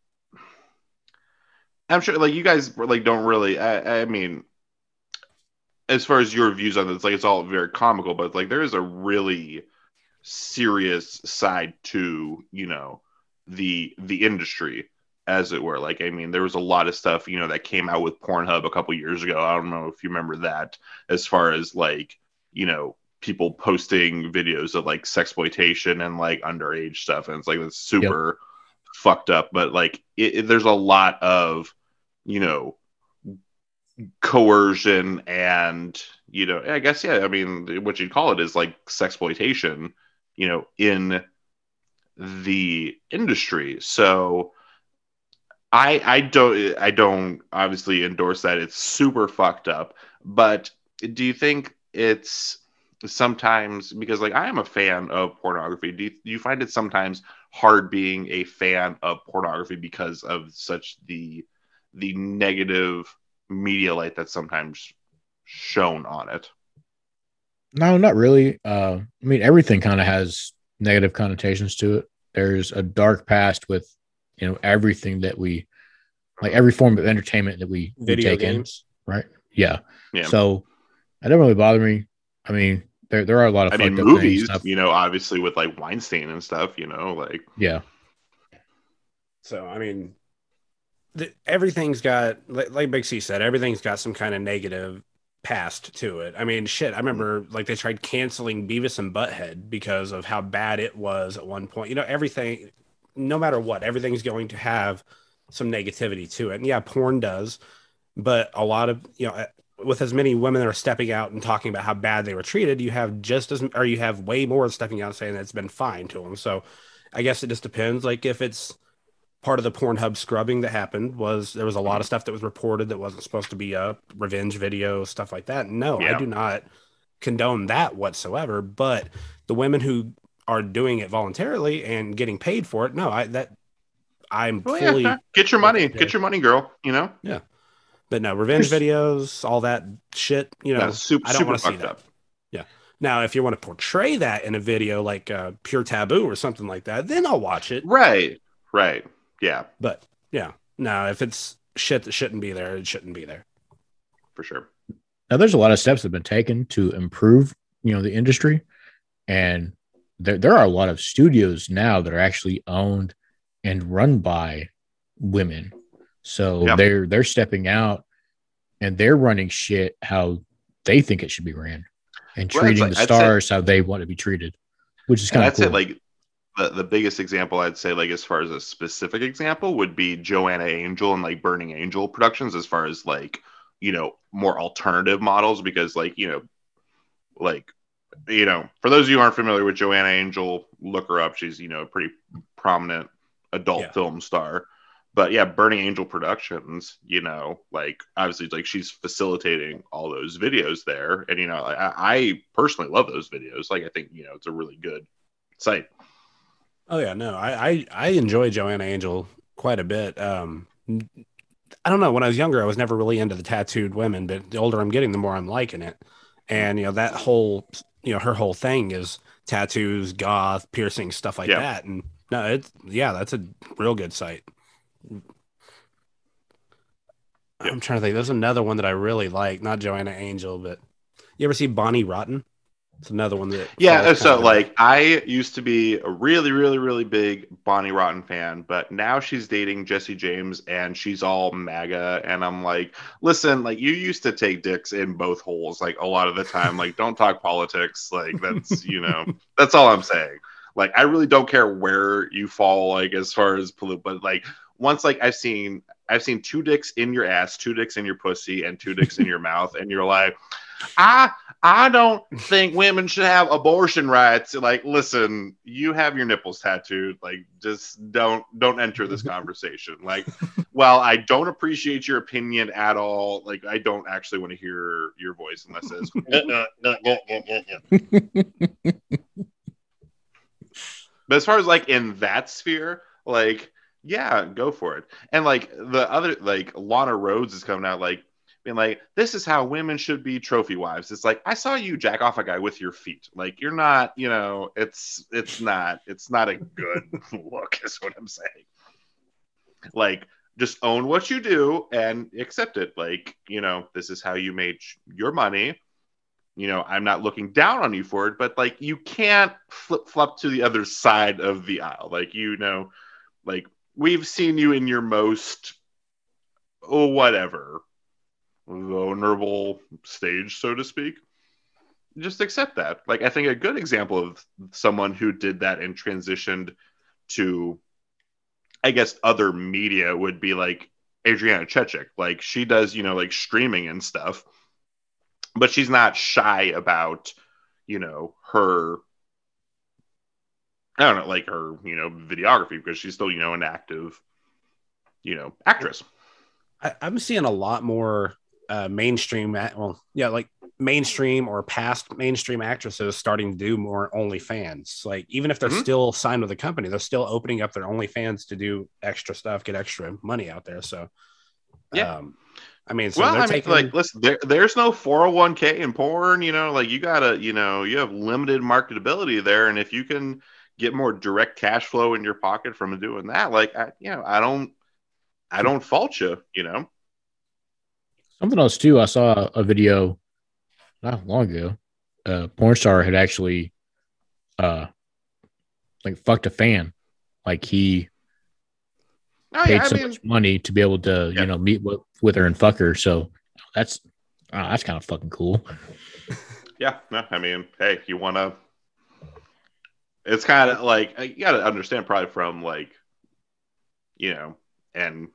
S1: I'm sure like you guys like don't really. I, I mean, as far as your views on this, like it's all very comical, but like there is a really serious side to you know the the industry as it were. Like i mean there was a lot of stuff you know that came out with pornhub a couple years ago. I don't know if you remember that as far as like you know people posting videos of like sexploitation and like underage stuff. And it's like it's super fucked up. But like it, it- there's a lot of you know coercion and you know i guess yeah i mean what you'd call it is like sexploitation you know in the industry so i i don't i don't obviously endorse that it's super fucked up but do you think it's sometimes because like I am a fan of pornography. Do you, do you find it sometimes hard being a fan of pornography because of such the the negative media light that's sometimes shown on it?
S2: No, not really. Uh, I mean, everything kind of has negative connotations to it. There's a dark past with, you know, everything that we like every form of entertainment that we, we take
S3: games.
S2: in, right? Yeah.
S1: Yeah.
S2: So that don't really bother me. I mean, there there are a lot of
S1: I mean,
S2: fucked up things,
S1: movies,
S2: stuff.
S1: you know, obviously with like Weinstein and stuff, you know, like
S2: Yeah.
S3: So I mean, the, everything's got like, like Big C said, everything's got some kind of negative past to it. I mean, shit. I remember like they tried canceling Beavis and Butthead because of how bad it was at one point. You know, everything, no matter what, everything's going to have some negativity to it. And yeah, porn does, but a lot of you know. Eh, with as many women that are stepping out and talking about how bad they were treated, you have just as, or you have way more stepping out saying that it's been fine to them. So, I guess it just depends. Like if it's part of the Pornhub scrubbing that happened was there was a lot of stuff that was reported that wasn't supposed to be up, revenge videos, stuff like that. No, I do not condone that whatsoever. But the women who are doing it voluntarily and getting paid for it, no, I that I'm
S1: well,
S3: fully
S1: yeah, *laughs* get your money, get your money, girl. You know, yeah.
S3: but no revenge
S1: There's-
S3: videos, all that shit, you know.
S1: super,
S3: I don't wanna see that.
S1: up.
S3: Now, if you want to portray that in a video like uh, Pure Taboo or something like that, then I'll watch it.
S1: Right, right, yeah,
S3: But yeah, no, if it's shit that shouldn't be there, it shouldn't be there.
S1: for sure.
S2: Now there's a lot of steps that have been taken to improve, you know, the industry. And there there are a lot of studios now that are actually owned and run by women. So
S1: Yeah.
S2: they're they're stepping out and they're running shit how they think it should be ran and
S1: Well, it's
S2: treating
S1: like-
S2: the
S1: I'd say-
S2: stars how they want to be treated, which is
S1: And
S2: kind
S1: I'd
S2: of cool.
S1: say like the, the biggest example I'd say like as far as a specific example would be Joanna Angel and like Burning Angel Productions as far as like you know more alternative models because like you know like you know for those of you who aren't familiar with Joanna Angel look her up. She's you know a pretty prominent adult
S3: Yeah.
S1: film star. But yeah Burning Angel Productions you know like obviously like she's facilitating all those videos there. And you know I, I personally love those videos. Like I think you know it's a really good site
S3: Oh yeah, no, I I, I enjoy Joanna Angel quite a bit. Um, I don't know. When I was younger, I was never really into the tattooed women, but the older I'm getting, the more I'm liking it. And you know that whole, you know, her whole thing is tattoos, goth, piercing, stuff like
S1: Yeah.
S3: that. And no, it's yeah, that's a real good site. I'm trying to think. There's another one that I really like, not Joanna Angel, but you ever see Bonnie Rotten? It's another one that
S1: Yeah, so
S3: kind of-
S1: like I used to be a really, really, really big Bonnie Rotten fan, but now she's dating Jesse James and she's all MAGA. And I'm like, listen, like you used to take dicks in both holes, like a lot of the time. Like, don't talk politics. Like, that's, you know, *laughs* that's all I'm saying. Like, I really don't care where you fall, like, as far as polit, but like, once, like, I've seen, I've seen two dicks in your ass, two dicks in your pussy, and two dicks in your *laughs* mouth, and you're like, I I don't think women should have abortion rights. Like, listen, you have your nipples tattooed. Like, just don't don't enter this *laughs* conversation. Like, well, I don't appreciate your opinion at all. Like, I don't actually want to hear your voice unless it's. *laughs* but as far as like in that sphere, like, yeah, go for it. And like the other, like Lana Rhoades is coming out like being like, this is how women should be trophy wives. It's like I saw you jack off a guy with your feet. Like you're not, you know, it's it's not it's not a good *laughs* look, is what I'm saying. Like just own what you do and accept it. Like, you know, this is how you made your money. You know, I'm not looking down on you for it, but like you can't flip flop to the other side of the aisle. Like, you know, like we've seen you in your most oh whatever vulnerable stage, so to speak. Just accept that. Like I think a good example of someone who did that and transitioned to, I guess, other media would be like Adriana Chechik. Like she does, you know, like streaming and stuff, but she's not shy about, you know, her. I don't know, like her, you know, videography because she's still, you know, an active, you know, actress.
S3: I, I'm seeing a lot more uh, mainstream, well, yeah, like mainstream or past mainstream actresses starting to do more OnlyFans. Like even if they're
S1: Mhm.
S3: still signed with a company, they're still opening up their OnlyFans to do extra stuff, get extra money out there. So,
S1: Yeah.
S3: um, I mean, so
S1: well,
S3: they're
S1: I mean, like, listen, there, there's no 401k in porn. You know, like you gotta, you know, you have limited marketability there, and if you can get more direct cash flow in your pocket from doing that, like, I, you know, I don't, I don't fault you. You know.
S2: Something else too. I saw a video not long ago. A porn star had actually, uh, like fucked a fan. Like he
S1: Oh,
S2: paid
S1: yeah,
S2: so
S1: mean,
S2: much money to be able to,
S1: Yeah.
S2: you know, meet with, with her and fuck her. So that's uh, that's kind of fucking cool. *laughs*
S1: yeah. No, I mean, hey, you want to? It's kind of like you got to understand, probably from like, you know, and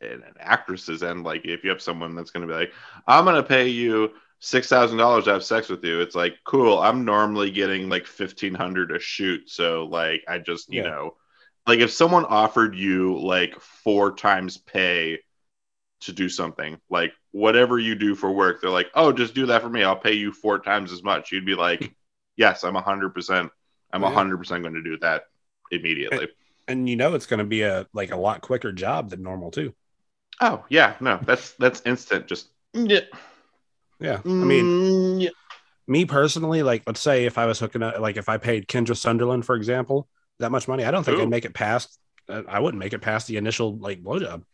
S1: and an actress's end. Like, if you have someone that's going to be like, "I'm going to pay you six thousand dollars to have sex with you," it's like, cool. I'm normally getting like fifteen hundred a shoot, so like, I just you
S3: Yeah.
S1: know, like if someone offered you like four times pay to do something like whatever you do for work they're like oh just do that for me i'll pay you four times as much you'd be like *laughs* yes i'm 100% i'm
S3: Yeah.
S1: 100% going to do that immediately
S3: and you know it's going to be a like a lot quicker job than normal too.
S1: Oh yeah no that's that's instant just yeah.
S3: Yeah, I mean,
S1: Mm, yeah.
S3: me personally, like let's say if I was hooking up, like if I paid Kendra Sunderland, for example, that much money, I don't think
S1: Ooh.
S3: I'd make it past. uh, I wouldn't make it past the initial like blowjob.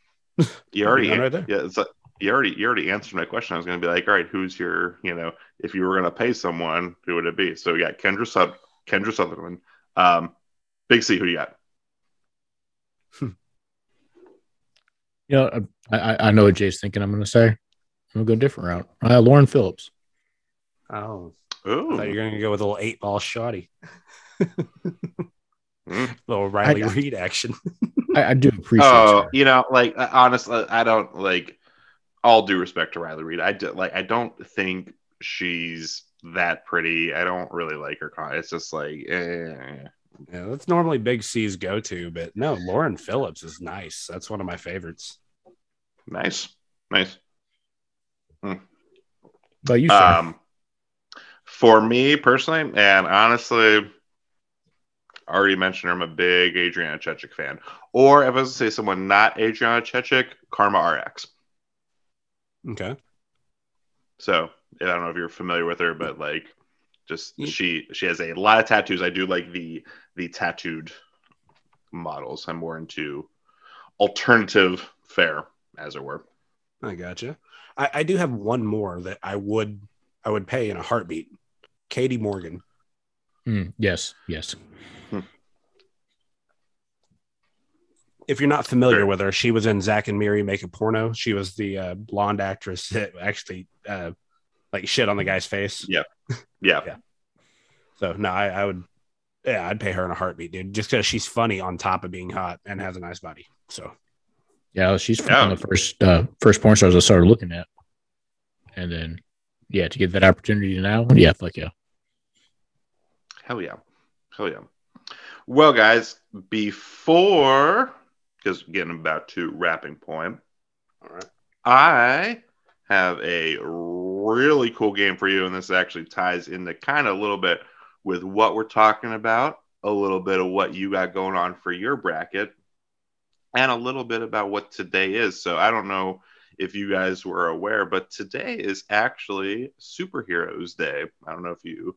S1: you *laughs* already
S3: Done right there.
S1: yeah it's like, you already you already answered my question i was going to be like all right who's your you know if you were going to pay someone who would it be so yeah kendra Sub- kendra sutherland um big c who do you got *laughs*
S2: You know, I, I, I know what Jay's thinking. I'm going to say I'm going to go a different route. Uh, Lauren Phillips.
S3: Oh,
S1: Ooh.
S3: I thought you were going to go with a little eight ball shotty,
S1: Mm. *laughs*
S3: little Riley
S2: I-
S3: Reid action.
S2: I, I do appreciate.
S1: Oh,
S2: her.
S1: you know, like uh, honestly, I don't like. All due respect to Riley Reid, I do, like. I don't think she's that pretty. I don't really like her. con- It's just like, eh.
S3: Yeah, that's normally Big C's go to, but no, Lauren Phillips is nice. That's one of my favorites.
S1: Nice, nice.
S2: But you, sir.
S1: Um, for me personally, and honestly, I already mentioned I'm a big Adriana Chechik fan. Or if I was to say someone not Adriana Chechik, Karma RX.
S3: Okay.
S1: So I don't know if you're familiar with her, but like, just
S3: Ye-
S1: she she has a lot of tattoos. I do like the the tattooed models. I'm more into alternative fare, as it were.
S3: I gotcha. I, I do have one more that I would I would pay in a heartbeat. Katie Morgan.
S2: Mm, yes, yes.
S3: If you're not familiar
S1: Sure.
S3: with her, she was in Zach and Miri Make a Porno. She was the uh, blonde actress that actually uh, like shit on the guy's face.
S1: Yeah, yeah, *laughs* yeah.
S3: So no, I, I would yeah, I'd pay her in a heartbeat, dude. Just because she's funny on top of being hot and has a nice body. So
S2: Yeah, she's
S1: Yeah.
S2: one of the first uh, first porn stars I started looking at, and then yeah, to get that opportunity now, yeah, fuck yeah.
S1: Hell yeah. Hell yeah. Well, guys, before, because getting about to wrapping point,
S3: all right.
S1: I have a really cool game for you. And this actually ties into kind of a little bit with what we're talking about, a little bit of what you got going on for your bracket, and a little bit about what today is. So I don't know if you guys were aware, but today is actually Superheroes Day. I don't know if you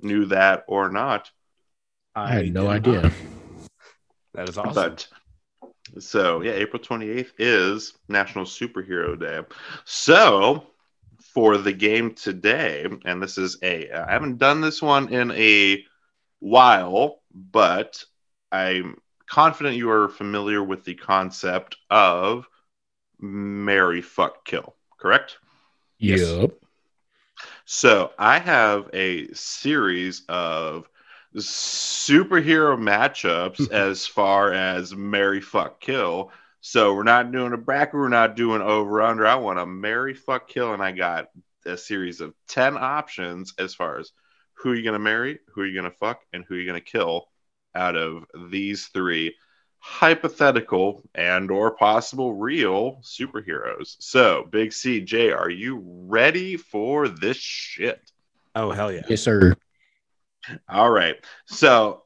S1: knew that or not.
S2: I had no idea.
S3: not. *laughs* That is awesome.
S1: But so yeah, April 28th is National Superhero Day. So for the game today, and this is a I haven't done this one in a while, but I'm confident you are familiar with the concept of marry fuck kill, correct?
S3: Yes.
S2: Yep.
S1: So I have a series of superhero matchups *laughs* as far as marry fuck kill. So we're not doing a bracket, we're not doing over under. I want to marry fuck kill, and I got a series of ten options as far as who you're gonna marry, who are you're gonna fuck, and who you're gonna kill out of these three hypothetical and or possible real superheroes. So, Big C, Jay, are you ready for this shit?
S3: Oh hell yeah.
S2: Yes, sir.
S1: All right. So,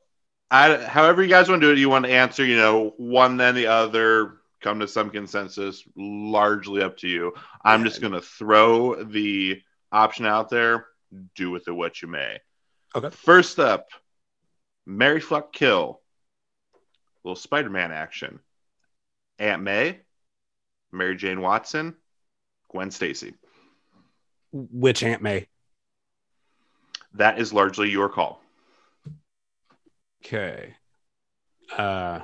S1: I, however you guys want to do it, you want to answer, you know, one then the other, come to some consensus, largely up to you. I'm
S3: Yeah.
S1: just going to throw the option out there. Do with it what you may.
S3: Okay.
S1: First up, Marry Fuck Kill. little Spider Man action. Aunt May Mary Jane Watson, Gwen Stacy.
S3: Which Aunt May?
S1: That is largely your call.
S3: Okay. Uh,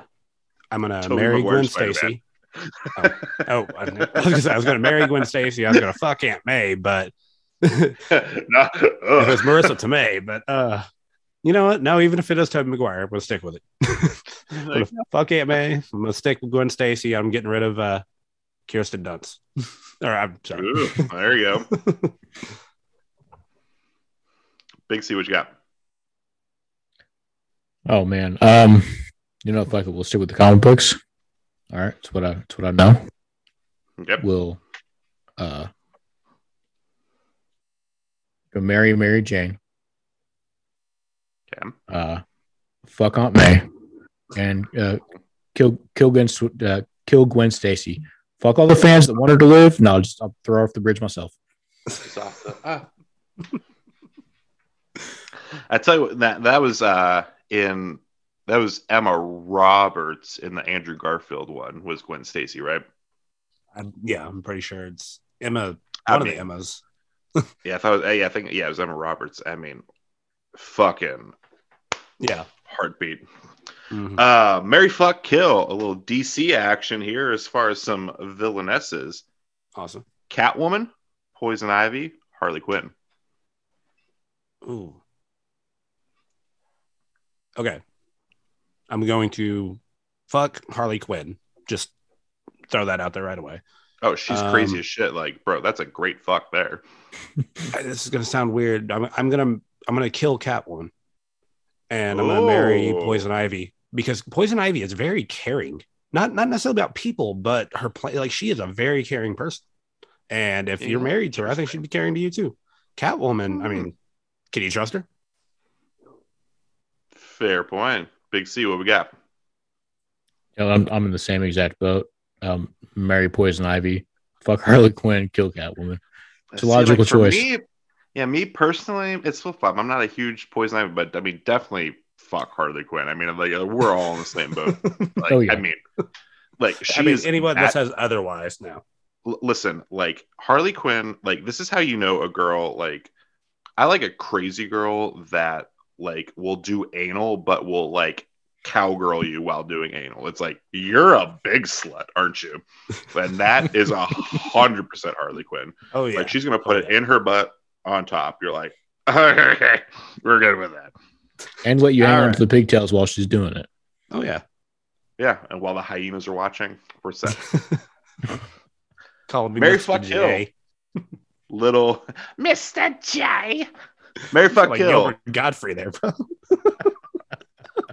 S3: I'm gonna marry Gwen Stacy. oh, oh, I, was gonna I was gonna marry Gwen Stacy. I was gonna fuck Aunt May, but *laughs* *laughs* it was. Marisa Tomei, but uh, you know what? No, even if it is Tobey Maguire, I'm gonna stick with it. *laughs* I'm fuck Aunt May. I'm gonna stick with Gwen Stacy. I'm getting rid of uh, Kirsten Dunst. *laughs* or I'm sorry.
S1: Ooh, there you go. *laughs* Big C, what you got?
S2: Oh man. Um, you know, fuck it, we'll stick with the comic books. All right, that's what I that's what I know.
S1: Yep.
S2: We'll uh go marry Mary Jane.
S1: Okay.
S2: Uh fuck Aunt May and uh kill kill Gwen uh, kill Gwen Stacy. Fuck all the fans that want her to live. No, I'll just I'll throw her off the bridge myself.
S1: It's off ah. *laughs* I tell you what, that that was uh in that was Emma Roberts in the Andrew Garfield one was Gwen Stacy, right?
S3: I, yeah, I'm pretty sure it's Emma.
S1: I
S3: One of the Emmas. *laughs*
S1: Yeah, I was, yeah, I think yeah, it was Emma Roberts. I mean, fucking
S3: Yeah.
S1: heartbeat.
S3: Mhm.
S1: Uh, Mary fuck kill a little DC action here as far as some villainesses.
S3: Awesome.
S1: Catwoman, Poison Ivy, Harley Quinn.
S3: Ooh. Okay. I'm going to fuck Harley Quinn. Just throw that out there right away.
S1: Oh, she's crazy
S3: Um,
S1: as shit. Like, bro, that's a great fuck there. *laughs*
S3: This is gonna sound weird. I'm, I'm gonna I'm gonna kill Catwoman, and I'm gonna marry Poison Ivy because Poison Ivy is very caring. Not not necessarily about people, but her play like she is a very caring person. And if you're married to her, I think she'd be caring to you too. Catwoman. I
S1: Hmm.
S3: mean, can you trust her?
S1: Fair point. Big C, what we got?
S2: You know, I'm I'm in the same exact boat. Um, marry Poison Ivy, fuck Harley Quinn, kill Catwoman. It's a
S1: See,
S2: logical
S1: for
S2: choice.
S1: Me, yeah, me personally, it's flip flop. I'm not a huge Poison Ivy, but I mean, definitely fuck Harley Quinn. I mean, like we're all in the same boat. *laughs* Like,
S2: Oh, yeah.
S1: I mean, like she
S3: I mean, anyone
S1: that-
S3: that says otherwise now.
S1: L- listen, like Harley Quinn, like this is how you know a girl. Like, I like a crazy girl that like will do anal, but will like cowgirl you while doing anal. It's like you're a big slut, aren't you? And that is a hundred percent Harley Quinn.
S3: Oh yeah.
S1: Like she's gonna oh, put
S3: Oh,
S1: it
S3: yeah.
S1: in her butt on top. You're like, *laughs* okay, we're good with that.
S2: And let you hang
S1: All
S2: on
S1: right.
S2: to the pigtails while she's doing it.
S3: oh yeah.
S1: Yeah, and while the hyenas are watching, we're set. *laughs*
S3: Call me
S1: Mary
S3: Mr.
S1: fuck
S3: J.
S1: Little *laughs* Mr. J. Mary fuck
S3: Like
S1: kill.
S3: Gilbert Gottfried there, bro.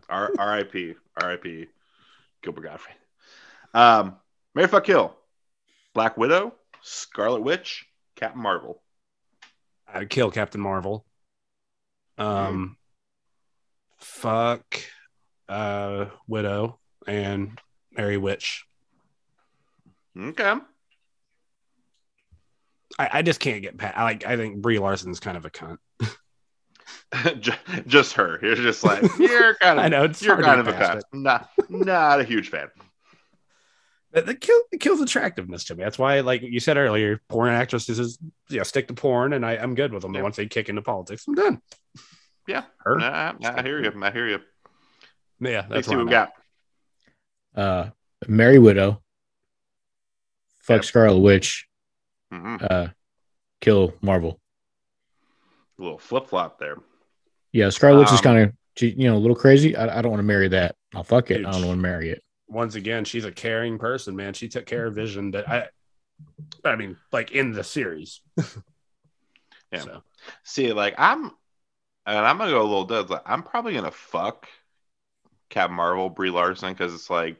S1: R- R.I.P. R.I.P. Gilbert Gottfried. Um, Mary fuck kill. Black Widow, Scarlet Witch, Captain Marvel.
S3: I'd kill Captain Marvel. Um, fuck, uh, Widow and Mary Witch.
S1: Okay.
S3: I, I just can't get past. I like. I think Brie Larson's kind of a cunt. *laughs*
S1: Just her. You're just like you're kind *laughs* of.
S3: I know it's
S1: you're kind of a fan.
S3: it.
S1: Not not a huge fan.
S3: The, the kill it kills attractiveness to me. That's why, like you said earlier, porn actresses is yeah stick to porn, and I, I'm good with them.
S1: Yeah.
S3: Once they kick into politics, I'm done.
S1: Yeah.
S3: Her.
S1: Nah, nah, I hear you. I hear you.
S3: Yeah,
S1: Let's
S3: that's
S1: see
S3: what
S1: what we got.
S2: Uh, marry Widow, fuck
S1: Yep.
S2: Scarlet Witch,
S1: hmm
S2: uh, kill Marvel.
S1: A little flip flop there.
S2: Yeah, Scarlet Witch is
S1: Um,
S2: kind of you know a little crazy. I, I don't want to marry that. I'll fuck it. I don't want to marry it.
S3: Once again, she's a caring person, man. She took care of Vision. That I, I mean, like in the series. *laughs*
S1: Yeah.
S3: So,
S1: See, like I'm, and I'm gonna go a little dead. Like, I'm probably gonna fuck Cap Marvel, Brie Larson, because it's like,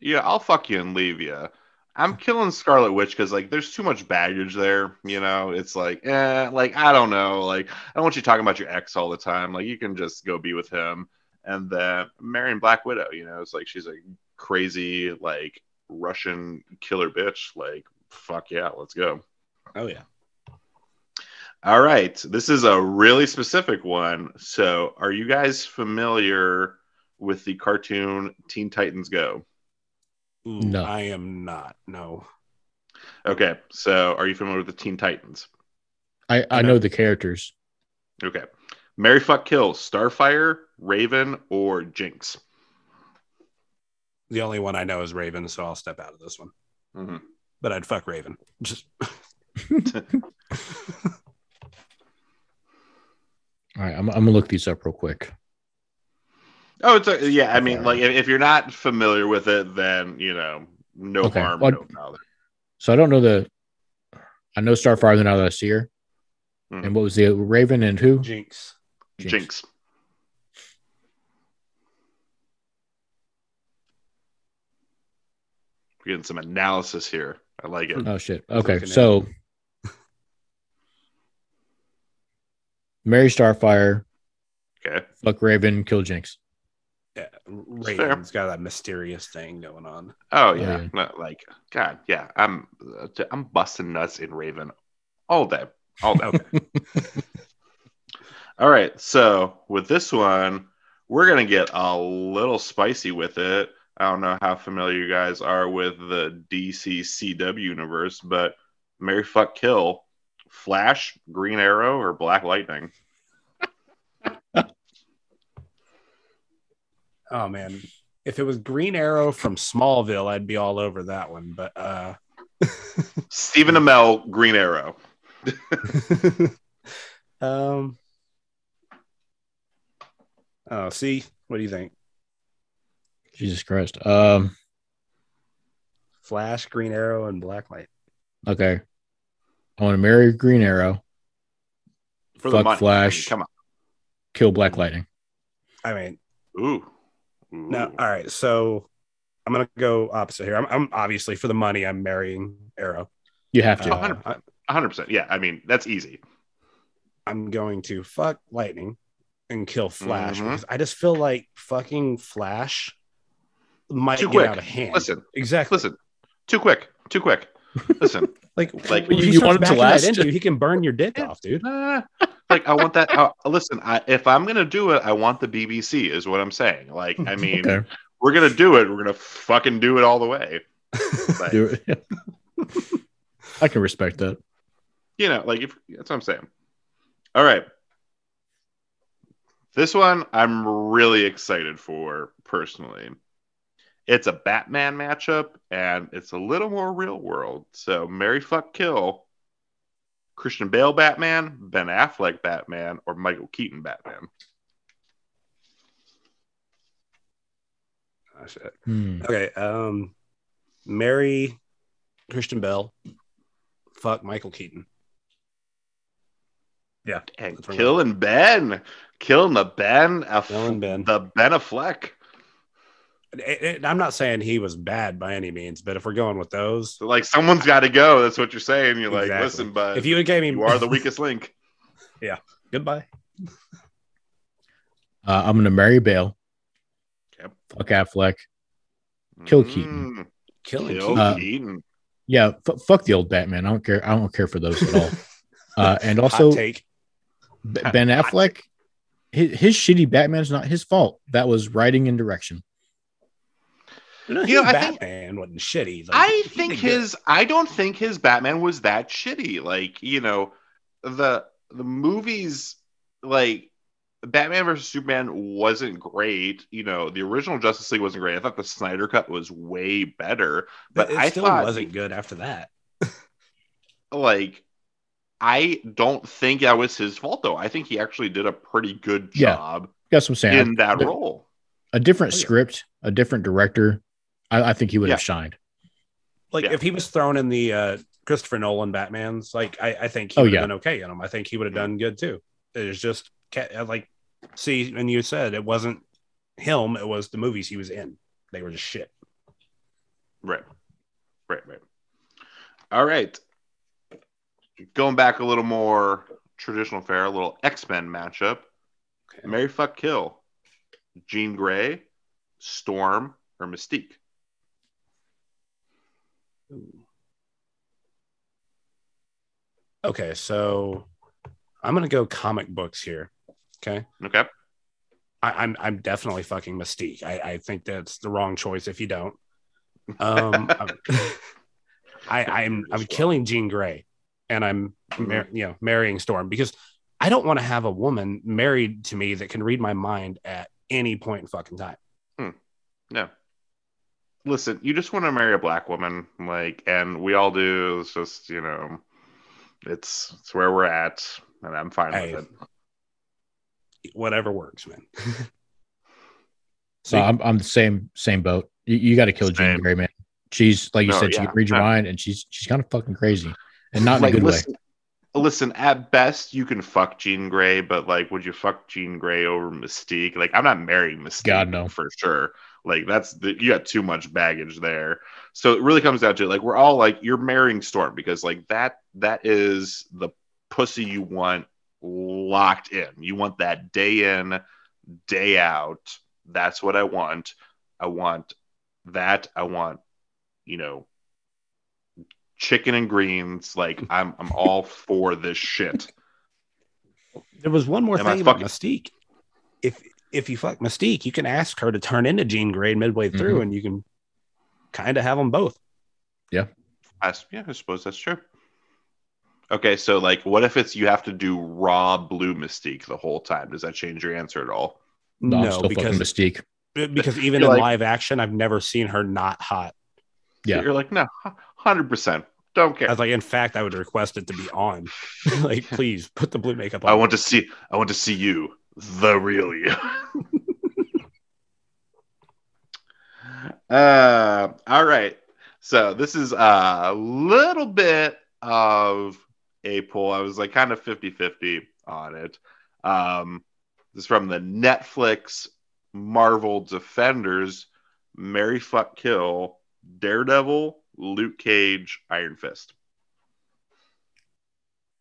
S1: yeah, I'll fuck you and leave you. I'm *laughs* killing Scarlet Witch because like there's too much baggage there. You know, it's like, eh, like I don't know, like I don't want you talking about your ex all the time. Like you can just go be with him, and then marrying Black Widow. You know, it's like she's a crazy like Russian killer bitch. Like fuck yeah, let's go.
S3: oh yeah.
S1: All right. This is a really specific one. So, are you guys familiar with the cartoon Teen Titans Go?
S2: No.
S3: I am not. No.
S1: Okay, so are you familiar with the Teen Titans?
S2: I, I know the characters.
S1: Okay. Mary fuck kill, Starfire, Raven, or Jinx.
S3: The only one I know is Raven, so I'll step out of this one.
S1: Mhm.
S3: But I'd fuck Raven. Just *laughs*
S2: All right, I'm, I'm gonna look these up real quick.
S1: Oh, it's a, yeah. I mean, like if, if you're not familiar with it, then you know, no
S2: Okay.
S1: harm,
S2: Well,
S1: no foul.
S2: So I don't know the. I know Starfire now that I see her.
S1: Mhm.
S2: And what was the Raven and who?
S3: Jinx.
S1: Jinx. We're getting some analysis here. I like it.
S2: Oh shit. Okay, so *laughs* Mary Starfire,
S1: Okay.
S2: fuck Raven, kill Jinx.
S3: Yeah, Raven's got that mysterious thing going on.
S1: Oh, oh
S2: yeah.
S1: yeah. Like God, yeah. I'm I'm busting nuts in Raven all day, all day.
S3: Okay. *laughs*
S1: All right. So with this one, we're gonna get a little spicy with it. I don't know how familiar you guys are with the DC CW universe, but Mary Fuck Kill, Flash, Green Arrow, or Black Lightning. *laughs*
S3: oh man. If it was Green Arrow from Smallville, I'd be all over that one. But uh *laughs*
S1: Stephen Amell, Green Arrow. *laughs*
S3: um Oh, see, what do you think?
S2: Jesus Christ. Um.
S3: Flash, Green Arrow, and Blacklight.
S2: Okay. I want to marry Green Arrow,
S1: For
S2: Fuck
S1: money. I mean,
S2: Flash.
S1: come on.
S2: kill Black Lightning.
S3: I mean.
S1: Ooh. Ooh.
S3: no, all right. So I'm gonna go opposite here. I'm, I'm obviously for the money. I'm marrying Arrow.
S2: You have to.
S3: Uh,
S1: 100%. Yeah. I mean, that's easy.
S3: I'm going to fuck Lightning and kill Flash
S1: Mhm.
S3: because I just feel like fucking Flash might
S1: Too
S3: get
S1: quick.
S3: out of hand.
S1: Listen,
S3: exactly.
S1: listen. Too quick. Too quick. Listen. *laughs*
S3: like,
S1: like,
S3: if
S2: you-
S3: he
S2: you want him to
S3: backing
S2: last?
S3: That into you, he can burn your dick off, dude. *laughs*
S1: Uh, like I want that. Uh, listen, I, if I'm gonna do it, I want the BBC. Is what I'm saying. Like, I mean,
S2: Okay.
S1: we're gonna do it. We're gonna fucking do it all the way. *laughs* Like,
S2: Do it. I can respect that.
S1: you know, like if that's what I'm saying. All right. This one I'm really excited for personally. It's a Batman matchup and it's a little more real world. So Mary fuck kill Christian Bale Batman, Ben Affleck Batman, or Michael Keaton Batman.
S3: Oh, shit.
S2: Hmm.
S3: Okay. Um, marry Christian Bale. Fuck Michael Keaton. Yeah.
S1: And
S3: That's right.
S1: killing Ben. Killing the Ben Aff-
S3: Killing Ben.
S1: the Ben Affleck.
S3: It- it- I'm not saying he was bad by any means, but if we're going with those,
S1: So like someone's gotta go. That's what you're saying. You're like, listen, but
S3: if you would gave me
S1: you are the weakest link. *laughs* Yeah.
S3: Goodbye. *laughs*
S2: Uh, I'm gonna marry Bale.
S1: Yep.
S2: Fuck Affleck. Kill Keaton.
S1: Mm,
S3: Killing
S1: Kill
S3: Keaton.
S2: Uh,
S1: Keaton.
S2: Yeah, f- fuck the old Batman. I don't care. I don't care for those at all. *laughs* Uh, and also,
S3: Hot take.
S2: B- Ben Affleck, his, his shitty Batman's not his fault. That was writing and direction.
S3: No,
S1: You know,
S3: his
S1: I think-
S3: Batman wasn't shitty. Like,
S1: I think
S3: did good.
S1: his I don't think his Batman was that shitty. Like, you know, the the movies like Batman versus Superman wasn't great. You know, the original Justice League wasn't great. I thought the Snyder cut was way better. But
S3: it
S1: I
S3: still
S1: thought
S3: wasn't good after that.
S1: like I don't think that was his fault though. I think he actually did a pretty good
S2: Yeah.
S1: job
S2: That's what I'm saying.
S1: in that
S2: The-
S1: role.
S2: a different
S3: Oh, yeah.
S2: script, a different director. I, I think he would
S1: Yeah.
S2: have shined.
S3: Like
S1: Yeah.
S3: if he was thrown in the uh, Christopher Nolan Batman's, like I, I think he
S2: Oh,
S3: would have
S2: yeah.
S3: been okay in him. I think he would have done good too. It was just uh, like, see, and you said it wasn't him; it was the movies he was in. They were just shit.
S1: Right. Right, right. All right. Going back a little more traditional fare, a little X-Men matchup.
S3: Okay.
S1: Mary fuck kill. Jean Grey, Storm, or Mystique.
S3: Okay, so I'm gonna go comic books here. Okay,
S1: Okay.
S3: I, I'm I'm definitely fucking Mystique. I, I think that's the wrong choice if you don't. Um, *laughs* I'm- *laughs* I, I'm I'm killing Jean Grey, and I'm mar- you know marrying Storm because I don't want to have a woman married to me that can read my mind at any point in fucking time.
S1: No. Listen, you just want to marry a black woman, like, and we all do. It's just, you know, it's it's where we're at, and I'm fine
S3: Hey.
S1: with it.
S3: Whatever works, man.
S2: So I'm I'm the same same boat. You, you got to kill Jean Grey, man. She's like you
S1: No,
S2: said, she can read your
S1: yeah.
S2: mind, and she's she's kind of fucking crazy, and not in
S1: Like,
S2: a good
S1: listen, listen, at best, you can fuck Jean Grey, but like, would you fuck Jean Grey over Mystique? Like, I'm not marrying Mystique,
S2: God, no.
S1: for sure. Like, that's the, you got too much baggage there. So it really comes down to like, we're all like, you're marrying Storm because like that that is the pussy you want locked in. You want that day in, day out. That's what I want. I want that. I want, you know, chicken and greens. Like *laughs* I'm I'm all for this shit.
S3: There was one more
S1: Am I
S3: thing about
S1: fucking-
S3: Mystique. If if you fuck Mystique, you can ask her to turn into Jean Grey midway through, mm-hmm. and you can kind of have them both.
S1: I, s- yeah, I suppose that's true. Okay, so like what if it's you have to do raw blue mystique the whole time? Does that change your answer at all?
S2: No, I'm
S3: no,
S2: still
S3: because
S2: Mystique.
S3: because even in
S1: like-
S3: live action, I've never seen her not hot.
S2: Yeah.
S1: You're like, no, hundred percent. Don't care.
S3: I was like, in fact, I would request it to be on. *laughs* like, *laughs* please put the blue makeup on.
S1: I want to see I want to see you, the real you. *laughs* uh all right. So this is a little bit of a poll. I was like kind of 50-50 on it. Um this is from the Netflix Marvel Defenders, Mary Fuck Kill, Daredevil, Luke Cage, Iron Fist.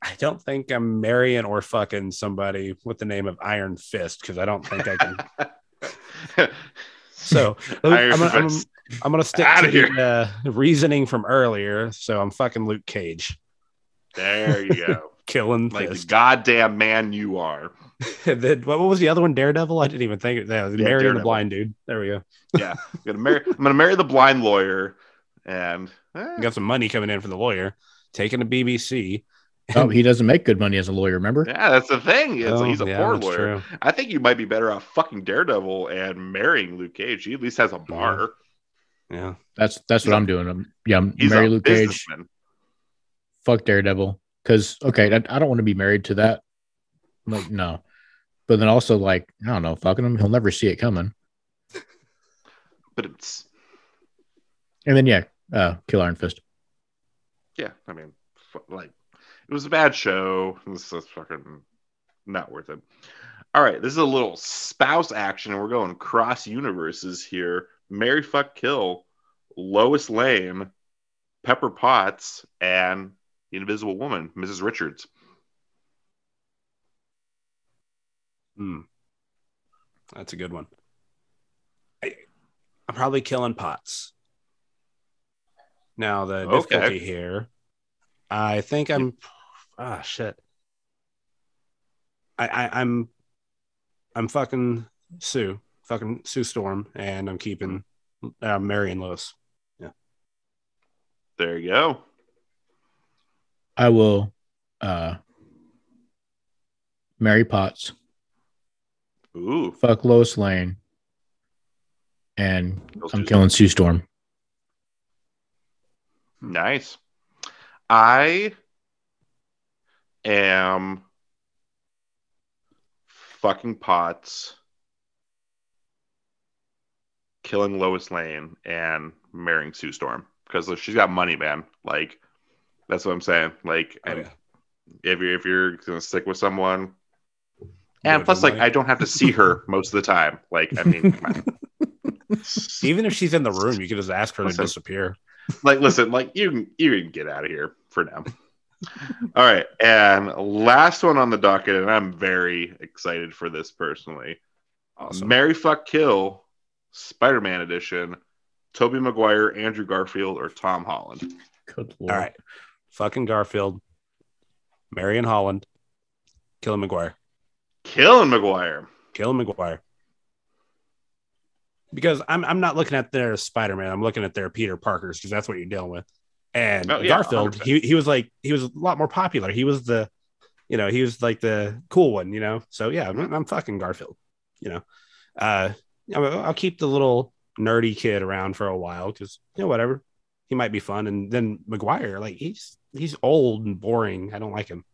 S3: I don't think I'm marrying or fucking somebody with the name of Iron Fist because I don't think I can. *laughs* So I'm, I'm, I'm gonna stick
S1: Outta
S3: to the uh, reasoning from earlier. So I'm fucking Luke Cage,
S1: There you go. *laughs*
S3: killing
S1: like the goddamn man you are. *laughs*
S3: Then, what was the other one? Daredevil. I didn't even think it. Yeah, marrying the blind dude. There we go.
S1: yeah, I'm gonna marry. I'm gonna marry the blind lawyer, and eh,
S3: got some money coming in from the lawyer, taking a BBC.
S2: Oh, he doesn't make good money as a lawyer. Remember?
S1: yeah, that's the thing.
S3: Oh,
S1: he's a
S3: yeah,
S1: poor lawyer.
S3: true.
S1: I think you might be better off fucking Daredevil and marrying Luke Cage. He at least has a bar.
S3: Yeah.
S2: That's that's
S1: He's
S2: what
S1: a-
S2: I'm doing. I'm yeah, I'm
S1: He's
S2: marry
S1: a
S2: Luke Cage. Fuck Daredevil. Because okay, I, I don't want to be married to that. Like no, but then also like I don't know, fucking him, he'll never see it coming.
S1: But it's
S2: And then yeah, uh, kill Iron Fist.
S1: yeah. I mean, like it was a bad show. This is fucking not worth it. All right, this is a little spouse action, and we're going cross universes here. Mary fuck kill, Lois Lane, Pepper Potts, and the Invisible Woman, Mrs. Richards.
S3: Hmm. That's a good one. I, I'm probably killing Potts. Now the
S1: Okay.
S3: difficulty here, I think I'm. Ah, shit. I, I I'm, I'm fucking Sue, fucking Sue Storm, and I'm keeping uh, Mary and Lois.
S1: There you go.
S2: I will uh Mary Potts,
S1: Ooh,
S2: fuck Lois Lane, and
S1: those
S2: I'm
S1: two-
S2: killing Sue Storm.
S1: Nice. I am fucking Potts, killing Lois Lane, and marrying Sue Storm because she's got money, man. Like that's what I'm saying. Like,
S3: Oh,
S1: and
S3: yeah.
S1: if you're if you're gonna stick with someone, and plus, like. I don't have to see her *laughs* most of the time. Like, I mean. *laughs*
S3: Even if she's in the room, you can just ask her to disappear.
S1: like listen like you can you can get out of here for now all right and last one on the docket and i'm very excited for this personally
S3: Awesome.
S1: mary fuck kill spider-man edition toby maguire andrew garfield or tom holland
S2: Good lord.
S3: All right. Fucking Garfield, Marion Holland, killing Maguire.
S1: killing maguire
S3: Killing Maguire. Because I'm I'm not looking at their Spider Man. I'm looking at their Peter Parkers because that's what you're dealing with. And
S1: Oh, yeah,
S3: Garfield,
S1: 100%.
S3: he he was like he was a lot more popular. He was the, you know, he was like the cool one, you know. So yeah, I'm, I'm fucking Garfield, you know. Uh, I'll, keep the little nerdy kid around for a while because you know whatever, he might be fun. And then Maguire, like he's he's old and boring. I don't like him.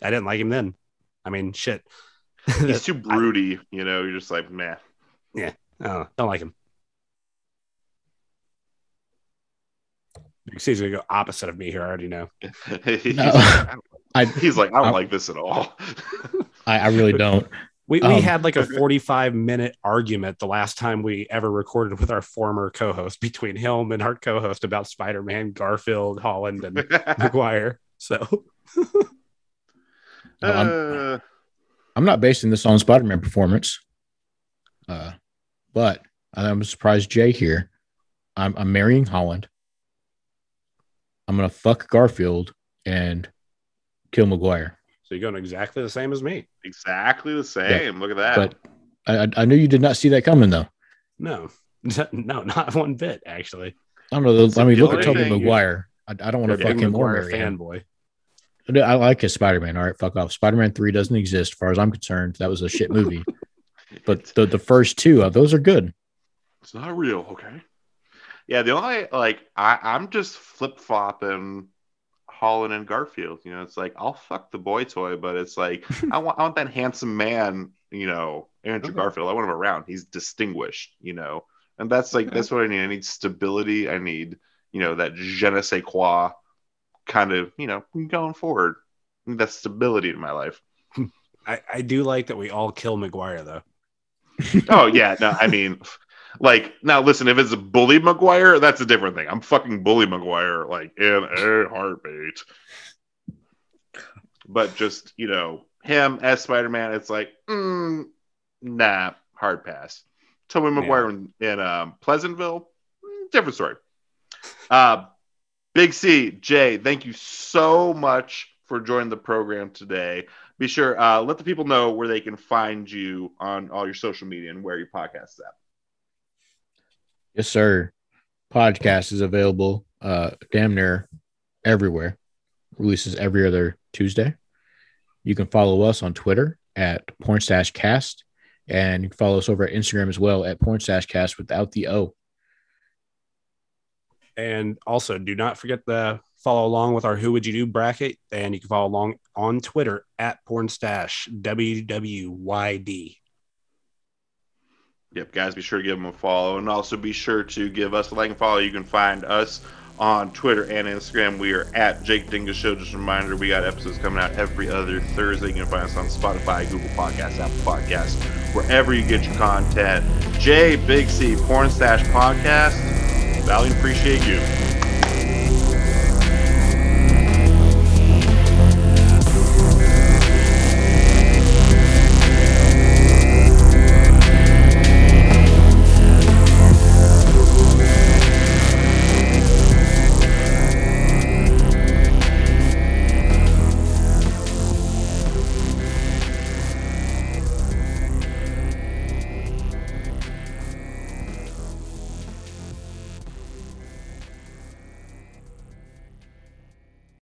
S3: I didn't like him then. I mean, shit.
S1: He's *laughs* too broody, you know. You're just like, man.
S3: Oh, don't like him. He's gonna go opposite of me here. I already know. *laughs*
S1: he's,
S2: No.
S1: like, I don't- *laughs*
S2: I
S1: he's like, I don't
S2: I-
S1: like this at all. *laughs*
S2: I, I really don't.
S3: We, we
S2: Um,
S3: had like a 45 minute argument the last time we ever recorded with our former co host between him and our co host about Spider Man, Garfield, Holland, and Maguire. So,
S2: No, I'm-
S1: Uh,
S2: I'm not basing this on Spider-Man performance, uh, but I'm surprised Jay here. I'm, I'm marrying Holland. I'm gonna fuck Garfield and kill Maguire.
S3: so you're going exactly the same as me.
S1: exactly the same. Look at that.
S2: But I, I- I knew you did not see that coming, though.
S3: No, *laughs* no, not one bit, actually.
S2: I don't know. I mean, look at
S1: Singularity.
S2: Tobey Maguire. I, I don't want to
S3: Big
S2: fuck him or him.
S3: fanboy.
S2: I like his Spider Man. All right, fuck off. Spider Man 3 doesn't exist, as far as I'm concerned. That was a shit movie. *laughs* but the, the first two, uh, those are good.
S1: It's not real, okay? Yeah, the only like I, I'm just flip flopping Holland and Garfield. You know, it's like I'll fuck the boy toy, but it's like *laughs* I want I want that handsome man, you know, Andrew
S3: Okay.
S1: Garfield. I want him around. He's distinguished, you know. And that's like
S3: Okay.
S1: that's what I need. I need stability. I need, you know, that je ne sais quoi kind of, you know, going forward. That stability in my life. *laughs*
S3: I, I do like that we all kill Maguire, though.
S1: Oh yeah, no, I mean, like now listen, if it's a bully Maguire, that's a different thing. I'm fucking bully Maguire like in a heartbeat. But just you know him as Spider Man, it's like mm, nah, hard pass. Tobey Maguire in, in um, Pleasantville, mm, different story. Uh, Big C, Jay, thank you so much for joining the program today. Be sure uh, let the people know where they can find you on all your social media and where your podcast is at.
S2: Yes, sir. Podcast is available uh damn near everywhere. Releases every other Tuesday. You can follow us on Twitter at pornstachecast and you can follow us over at Instagram as well at pornstachecast without the O.
S3: And also, do not forget to follow along with our Who Would You Do bracket. And you can follow along on Twitter at Pornstache, WWYD.
S1: Yep, guys, be sure to give them a follow and also be sure to give us a like and follow. You can find us on Twitter and Instagram. We are at Jake Dingus Show. Just a reminder, we got episodes coming out every other Thursday. You can find us on Spotify, Google Podcasts, Apple Podcasts, wherever you get your content. Jay, Big C, Pornstache Podcast. Value and appreciate you.